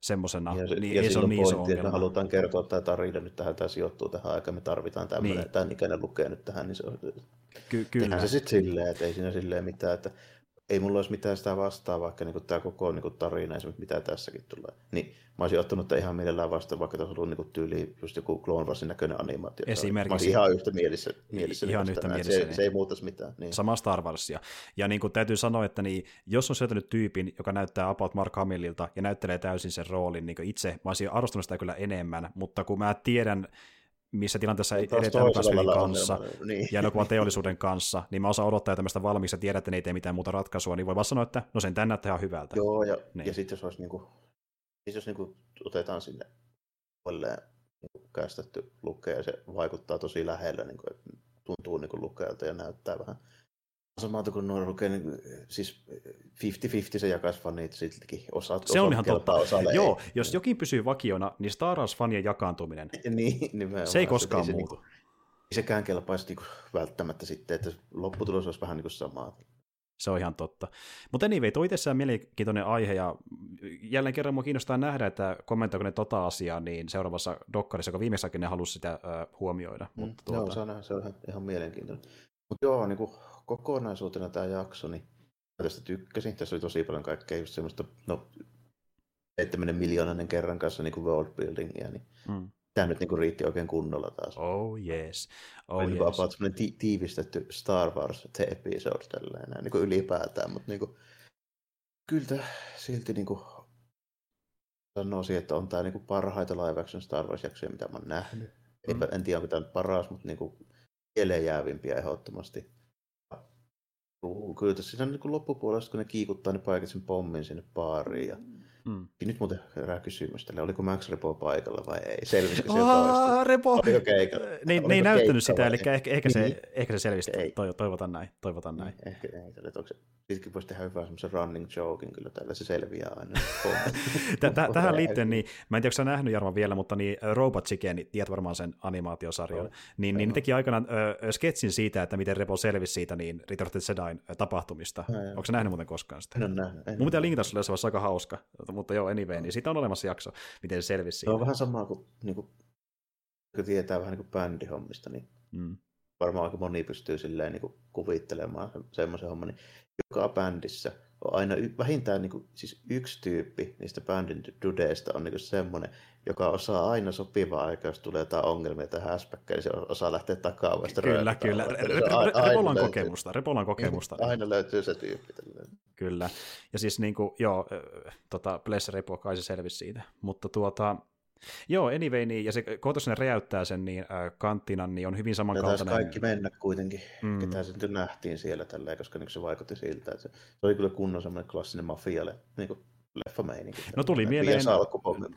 semmoisena, niin ja ei se ole niin iso ongelma. me halutaan kertoa tämä tarina nyt tähän, tämä sijoittuu tähän aikaan, me tarvitaan tämmöinen, niin. tämän ikäinen lukee nyt tähän, niin se on, Ky- kyllä. Tehdään se sitten silleen, että ei siinä silleen mitään, että ei mulla olisi mitään sitä vastaa, vaikka niin tämä koko niin tarina, esimerkiksi mitä tässäkin tulee. Niin mä olisin ottanut ihan mielellään vastaan, vaikka tässä on ollut niin tyyli just joku Clone Warsin näköinen animaatio. Esimerkiksi. Mä olisin ihan yhtä mielissä. mielissä ihan yhtä mielissä. Se, niin. se, ei muuttaisi mitään. Niin. Sama Star Warsia. Ja niin kuin täytyy sanoa, että niin, jos on syötänyt tyypin, joka näyttää About Mark Hamillilta ja näyttelee täysin sen roolin, niin itse mä olisin arvostanut sitä kyllä enemmän, mutta kun mä tiedän missä tilanteessa edetään Lucasfilmin kanssa niin. ja elokuvan teollisuuden kanssa, niin mä osaan odottaa tämmöistä valmiiksi ja tiedän, että ne ei tee mitään muuta ratkaisua, niin voi vaan sanoa, että no sen tänne näyttää ihan hyvältä. Joo, ja, niin. ja sitten jos olisi niinku, siis jos niinku otetaan sinne uudelleen niinku kästetty lukea ja se vaikuttaa tosi lähellä, niinku, että tuntuu niinku lukeelta ja näyttää vähän samalta kuin niin, siis 50-50 se jakaisi fanit siltikin. Osa, se on ihan totta. Joo, ei. jos jokin pysyy vakiona, niin Star Wars-fanien jakaantuminen, niin, se ei koskaan se, muutu. Niin, ei sekään kelpaisi niin välttämättä sitten, että lopputulos olisi vähän niin kuin samaa. Se on ihan totta. Mutta anyway, tuo itsessään mielenkiintoinen aihe, ja jälleen kerran mua kiinnostaa nähdä, että kommentoiko ne tota asiaa niin seuraavassa dokkarissa, joka viimeissäkin ne halusi sitä uh, huomioida. Mm, mutta tuota... Joo, se on, se on ihan, ihan mielenkiintoinen. Mutta joo, niin kuin kokonaisuutena tämä jakso, niin tästä tykkäsin. Tässä oli tosi paljon kaikkea just semmoista, no 7 miljoonainen kerran kanssa niin kuin world buildingia, niin mm. tämä nyt niin kuin riitti oikein kunnolla taas. Oh yes. Oh yes. Niin about ti- tiivistetty Star Wars the episode tällainen, niin kuin ylipäätään, mutta niin kuin, kyllä silti niin kuin sanoisin, että on tämä niin kuin parhaita live action Star Wars-jaksoja, mitä mä oon nähnyt. Mm. en tiedä, onko tämä paras, mutta niin kuin jäävimpiä ehdottomasti Kyllä tässä niin loppupuolesta, kun ne kiikuttaa, ne paikat sen pommin sinne baariin. Ja Mm. Nyt muuten herää kysymys tälle, oliko Max Repo paikalla vai ei? Selvisikö se toista? Repo! Oliko keikalla? Ne, ne ei näyttänyt sitä, eli ehkä, ehkä, se, niin. ehkä se selvisi. Ei. Toivotan näin. Toivotan näin. Niin, ehkä ei. Tälle, onko se, sittenkin voisi tehdä hyvää semmoisen running jokein, kyllä tällä se selviää aina. Tähän liittyen, niin, mä en tiedä, onko sä nähnyt Jarmo vielä, mutta niin Robot Chicken, tiedät varmaan sen animaatiosarjan, niin, niin teki aikanaan ö, sketsin siitä, että miten Repo selvisi siitä niin Return of the tapahtumista. Onko sä nähnyt muuten koskaan sitä? En ole nähnyt. Mun pitää linkata sulle, se olisi aika hauska mutta joo, anyway, niin siitä on olemassa jakso, miten se selvisi siitä. Se on vähän samaa kuin, niin kuin kun tietää vähän niin kuin bändihommista, niin mm. varmaan aika moni pystyy silleen niin kuin kuvittelemaan semmoisen homman, niin joka bändissä on aina y- vähintään niin kuin, siis yksi tyyppi niistä bändin dudeista on niin semmoinen, joka osaa aina sopivaa aikaa, jos tulee jotain ongelmia tai häspäkkä, niin se osaa lähteä takaa vasta Kyllä, kyllä. Repolan kokemusta. Repolan kokemusta. Aina löytyy se tyyppi. Kyllä. Ja siis niin kuin, joo, tota, Bless Repo kai se selvisi siitä. Mutta tuota, Joo, anyway, niin, ja se kohta sinne räjäyttää sen niin, äh, kanttinan, niin on hyvin samankaltainen. Ja kaikki mennä kuitenkin, mm. ketä se nyt nähtiin siellä tällä, koska niin se vaikutti siltä, että se, se oli kyllä kunnon semmoinen klassinen mafialle niin kuin leffameininki. No tuli mieleen,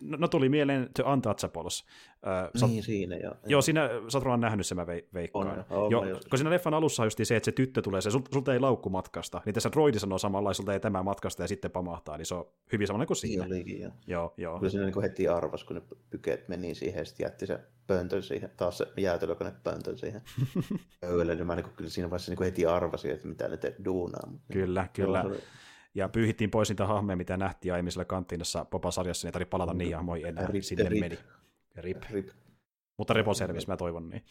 no, no, tuli mieleen The Untouchables. Äh, niin, siinä joo. Joo, siinä sä oot nähnyt sen, mä veikkaan. On, on, jo, kun siinä leffan alussa just se, että se tyttö tulee, se, sulta ei laukku matkasta, niin tässä droidi sanoo samalla, sulta ei tämä matkasta ja sitten pamahtaa, niin se on hyvin samalla kuin siinä. Niin olikin, joo. joo, joo. Kyllä siinä niin heti arvas, kun ne pykeet meni siihen ja sitten jätti se pöntön siihen, taas se jäätelökone pöntön siihen pöydälle, niin mä niin kyllä siinä vaiheessa niin heti arvasin, että mitä ne te duunaa. Kyllä, kyllä. Joo, ja pyyhittiin pois niitä hahmeja, mitä nähtiin aiemmin siellä kanttiinassa Popa-sarjassa, niin ei tarvitse palata niin moi enää, rip, sinne rip. meni. Rip. rip. Mutta Repo selvisi, mä toivon niin.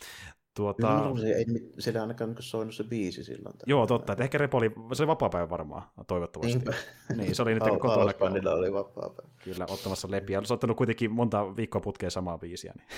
Tuota... Se ei, siellä ainakaan soinut se biisi silloin. Joo, totta. Että ehkä Repo oli, se oli vapaa-päivä varmaan, toivottavasti. Niinpä. Niin, se oli nyt Al- kotona. oli vapaa-päivä. Kyllä, ottamassa lepiä. Se on ottanut kuitenkin monta viikkoa putkeen samaa biisiä. Niin.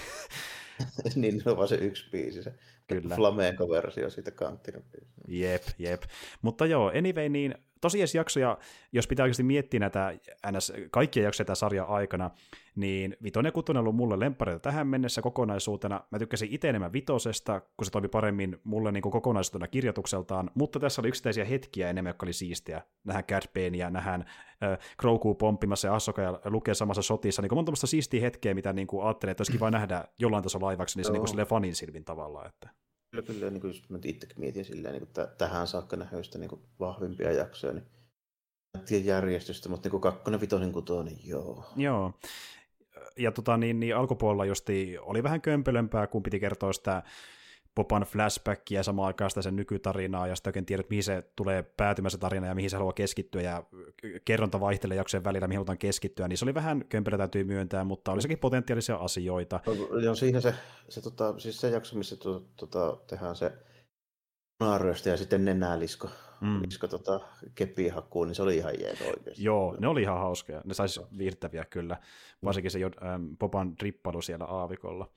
niin, se on vaan se yksi biisi, se Kyllä. flamenco-versio siitä kanttina. Jep, jep. Mutta joo, anyway, niin tosiaan jaksoja, jos pitää oikeasti miettiä näitä ns. kaikkia jaksoja tämän sarjan aikana, niin vitonen ja kutonen on ollut mulle lemppareita tähän mennessä kokonaisuutena. Mä tykkäsin itse enemmän vitosesta, kun se toimi paremmin mulle niin kuin kokonaisuutena kirjoitukseltaan, mutta tässä oli yksittäisiä hetkiä enemmän, jotka oli siistiä. Nähdään Cat ja nähdään äh, Grogu pomppimassa ja Ahsoka ja lukee samassa sotissa. Niin monta siistiä hetkeä, mitä niin kuin ajattelin, että olisi kiva nähdä jollain tasolla laivaksi, niin se niin kuin fanin silmin tavallaan. Että... Kyllä, kyllä niin kuin mä itsekin mietin silleen, niin kuin tähän saakka nähöistä niin kuin vahvimpia jaksoja, niin tiedä järjestystä, mutta niin kuin kakkonen, vitonen, kutonen, niin joo. Joo. Ja tota, niin, niin alkupuolella justi oli vähän kömpelömpää, kun piti kertoa sitä Popan flashbackia ja samaan aikaan sitä sen nykytarinaa, ja sitten oikein tiedät, mihin se tulee päätymään se tarina ja mihin se haluaa keskittyä, ja kerronta vaihtelee jaksojen välillä, mihin halutaan keskittyä, niin se oli vähän kömpelö täytyy myöntää, mutta oli sekin potentiaalisia asioita. Joo, siinä se, se, tota, siis se jakso, missä to, tota, tehdään se naaryöstä ja sitten nenälisko, mm. lisko, tota, kepihakuun, niin se oli ihan jeet oikeasti. Joo, ne oli ihan hauskoja. Ne saisi viihdyttäviä kyllä, varsinkin se ähm, Popan drippailu siellä aavikolla.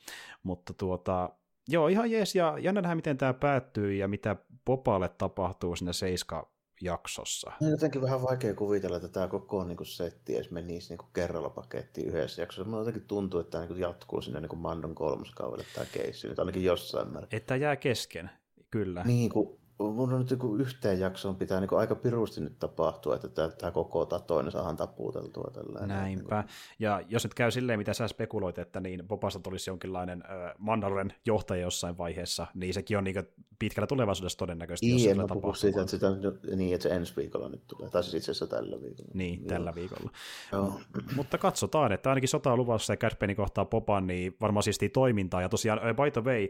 Mutta tuota, Joo, ihan jees, ja jännä nähdä, miten tämä päättyy ja mitä Popalle tapahtuu sinne Seiska jaksossa. On jotenkin vähän vaikea kuvitella, että tämä koko niin kuin, setti edes menisi niin kuin, kerralla pakettiin yhdessä jaksossa. Minulla jotenkin tuntuu, että tämä niin kuin, jatkuu sinne niin kuin Mandon kolmoskaudelle tämä keissi, nyt ainakin jossain määrin. Että jää kesken, kyllä. Niin, kuin mun on nyt yhteen jaksoon pitää niin aika pirusti nyt tapahtua, että tämä koko toinen saadaan tapuuteltua. Tällä Näinpä. Niin ja jos nyt käy silleen, mitä sä spekuloit, että niin Bobasta tulisi jonkinlainen äh, Mandalorian johtaja jossain vaiheessa, niin sekin on niin pitkällä tulevaisuudessa todennäköisesti, jos Ien, puhu siitä, että, sitä, niin, että se ensi viikolla nyt tulee, tai siis itse asiassa tällä viikolla. Niin, Joo. tällä viikolla. Joo. Mutta katsotaan, että ainakin sota on luvassa ja Cashpeni kohtaa Popan, niin varmaan siistii toimintaa. Ja tosiaan, by the way,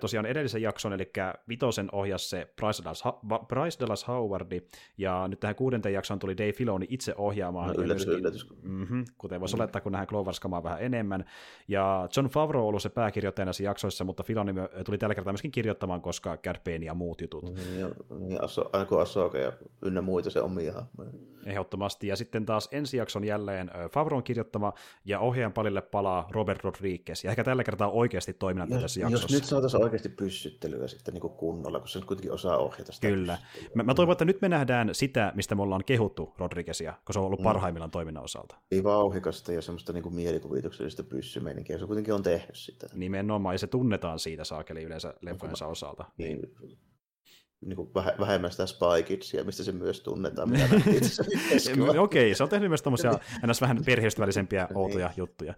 tosiaan edellisen jakson, eli Vitosen ohjas se Bryce Dallas, Bryce Dallas Howardi, ja nyt tähän kuudenteen jaksoon tuli Dave Filoni itse ohjaamaan. No, yllätys, myöskin, yllätys. Mm-hmm, kuten voisi mm. olettaa, kun nähdään Clovers vähän enemmän. Ja John Favreau on ollut se pääkirjoittaja näissä jaksoissa, mutta Filoni tuli tällä kertaa myöskin kirjoittamaan, koska Cad ja muut jutut. Niin, ja, niin aso, Asoka ja ynnä muita se omia hahmoja. Ehdottomasti. Ja sitten taas ensi jakson jälleen Favron kirjoittama ja ohjaajan palille palaa Robert Rodriguez. Ja ehkä tällä kertaa oikeasti toiminnan tässä jaksossa. Jos nyt saataisiin oikeasti pyssyttelyä sitten niin kuin kunnolla, kun se nyt kuitenkin osaa ohjata sitä. Kyllä. Mä, mä toivon, että nyt me nähdään sitä, mistä me ollaan kehuttu Rodriguezia, kun se on ollut mm. parhaimmillaan toiminnan osalta. Ei vauhikasta ja semmoista niin kuin mielikuvituksellista pyssymeininkiä, se kuitenkin on tehnyt sitä. Nimenomaan, ja se tunnetaan siitä saakeli yleensä leffojensa osalta. Niin. niin niin kuin vähemmän sitä Spy Kidsia, mistä se myös tunnetaan. Okei, okay, se on tehnyt myös tommosia ennäs vähän perheystävällisempiä niin. outoja niin. juttuja.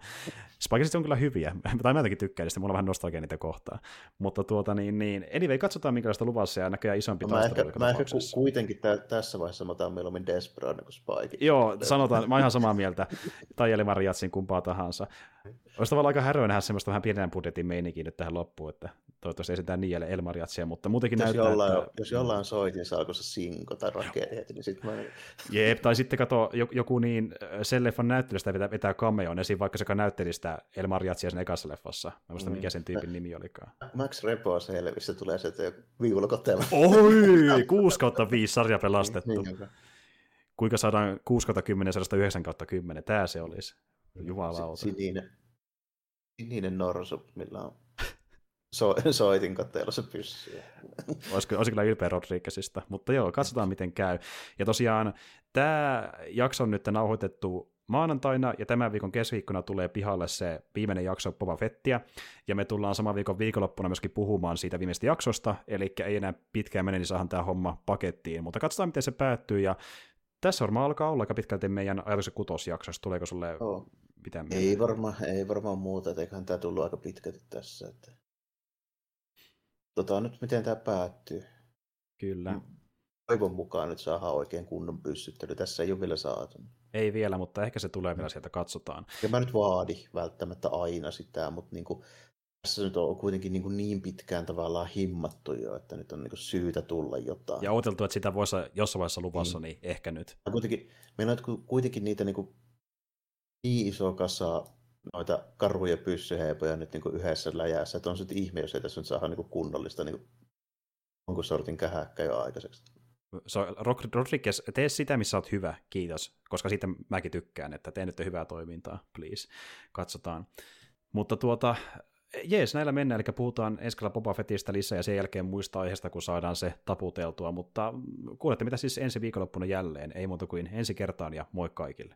Spy Kidsit on kyllä hyviä, tai mä jotenkin tykkään niistä, mulla on vähän nostalgia niitä kohtaa. Mutta tuota niin, niin anyway, katsotaan minkälaista luvassa ja näköjään isompi no, Mä ehkä, mä ehkä kuitenkin tä- tässä vaiheessa mä otan mieluummin Desperate kuin Spy. Joo, sanotaan, mä oon ihan samaa mieltä, tai Eli Mariatsin kumpaa tahansa. Olisi tavallaan aika häröä nähdä semmoista vähän pienen budjetin meininkiä nyt tähän loppuun, että toivottavasti esitään Niille Elmariatsia, mutta muutenkin jos näyttää, jollain, että... Jos jollain soit, niin saako se sinko tai raketti, niin sitten mä... Jep, tai sitten kato, joku niin sen leffan näyttelystä vetää, vetää cameon esiin, vaikka sekä näytteli sitä Elmariatsia sen ekassa leffassa. Mä muista, mm. mikä sen tyypin nimi olikaan. Max Repo selvissä tulee se, että viulukotella. Oi, 6 kautta 5 sarja pelastettu. niin, Kuinka saadaan 6 kautta 10 109 kautta 10, tää se olisi. Jumalauta. Sininen, sininen norsu, millä on so, soitin katteella se pyssy. Olisiko, olisiko kyllä ylpeä Rodriguezista, mutta joo, katsotaan miten käy. Ja tosiaan tämä jakso on nyt nauhoitettu maanantaina, ja tämän viikon keskiviikkona tulee pihalle se viimeinen jakso Boba Fettiä, ja me tullaan saman viikon viikonloppuna myöskin puhumaan siitä viimeisestä jaksosta, eli ei enää pitkään mene, niin saadaan tämä homma pakettiin, mutta katsotaan miten se päättyy, ja tässä varmaan alkaa olla aika pitkälti meidän ajatuksen kutosjaksossa. Tuleeko sulle oh. Mitään Ei varmaan, ei varmaan muuta, että eiköhän tämä tullut aika pitkälti tässä. Että... Tota nyt, miten tämä päättyy. Kyllä. Mm. Toivon mukaan nyt saadaan oikein kunnon pyssyttely. Tässä ei ole vielä saatu. Ei vielä, mutta ehkä se tulee vielä sieltä, katsotaan. Ja mä nyt vaadi välttämättä aina sitä, mutta niin kuin, tässä nyt on kuitenkin niin, kuin niin pitkään tavallaan himmattu jo, että nyt on niin kuin syytä tulla jotain. Ja odoteltu, että sitä voisi jossain vaiheessa luvassa, niin, niin ehkä nyt. Ja kuitenkin, meillä on kuitenkin niitä niin, kuin, niin iso kasa noita karhuja pyssyheipoja nyt niin yhdessä läjässä, että on sitten ihme, jos ei tässä nyt saada niin kunnollista niin jonkun sortin kähäkkä jo aikaiseksi. So, Rodriguez, tee sitä, missä olet hyvä, kiitos, koska siitä mäkin tykkään, että tee nyt hyvää toimintaa, please. Katsotaan. Mutta tuota, jees, näillä mennään, eli puhutaan ensi Boba Fettistä lisää ja sen jälkeen muista aiheesta, kun saadaan se taputeltua, mutta kuulette mitä siis ensi viikonloppuna jälleen, ei muuta kuin ensi kertaan ja moi kaikille.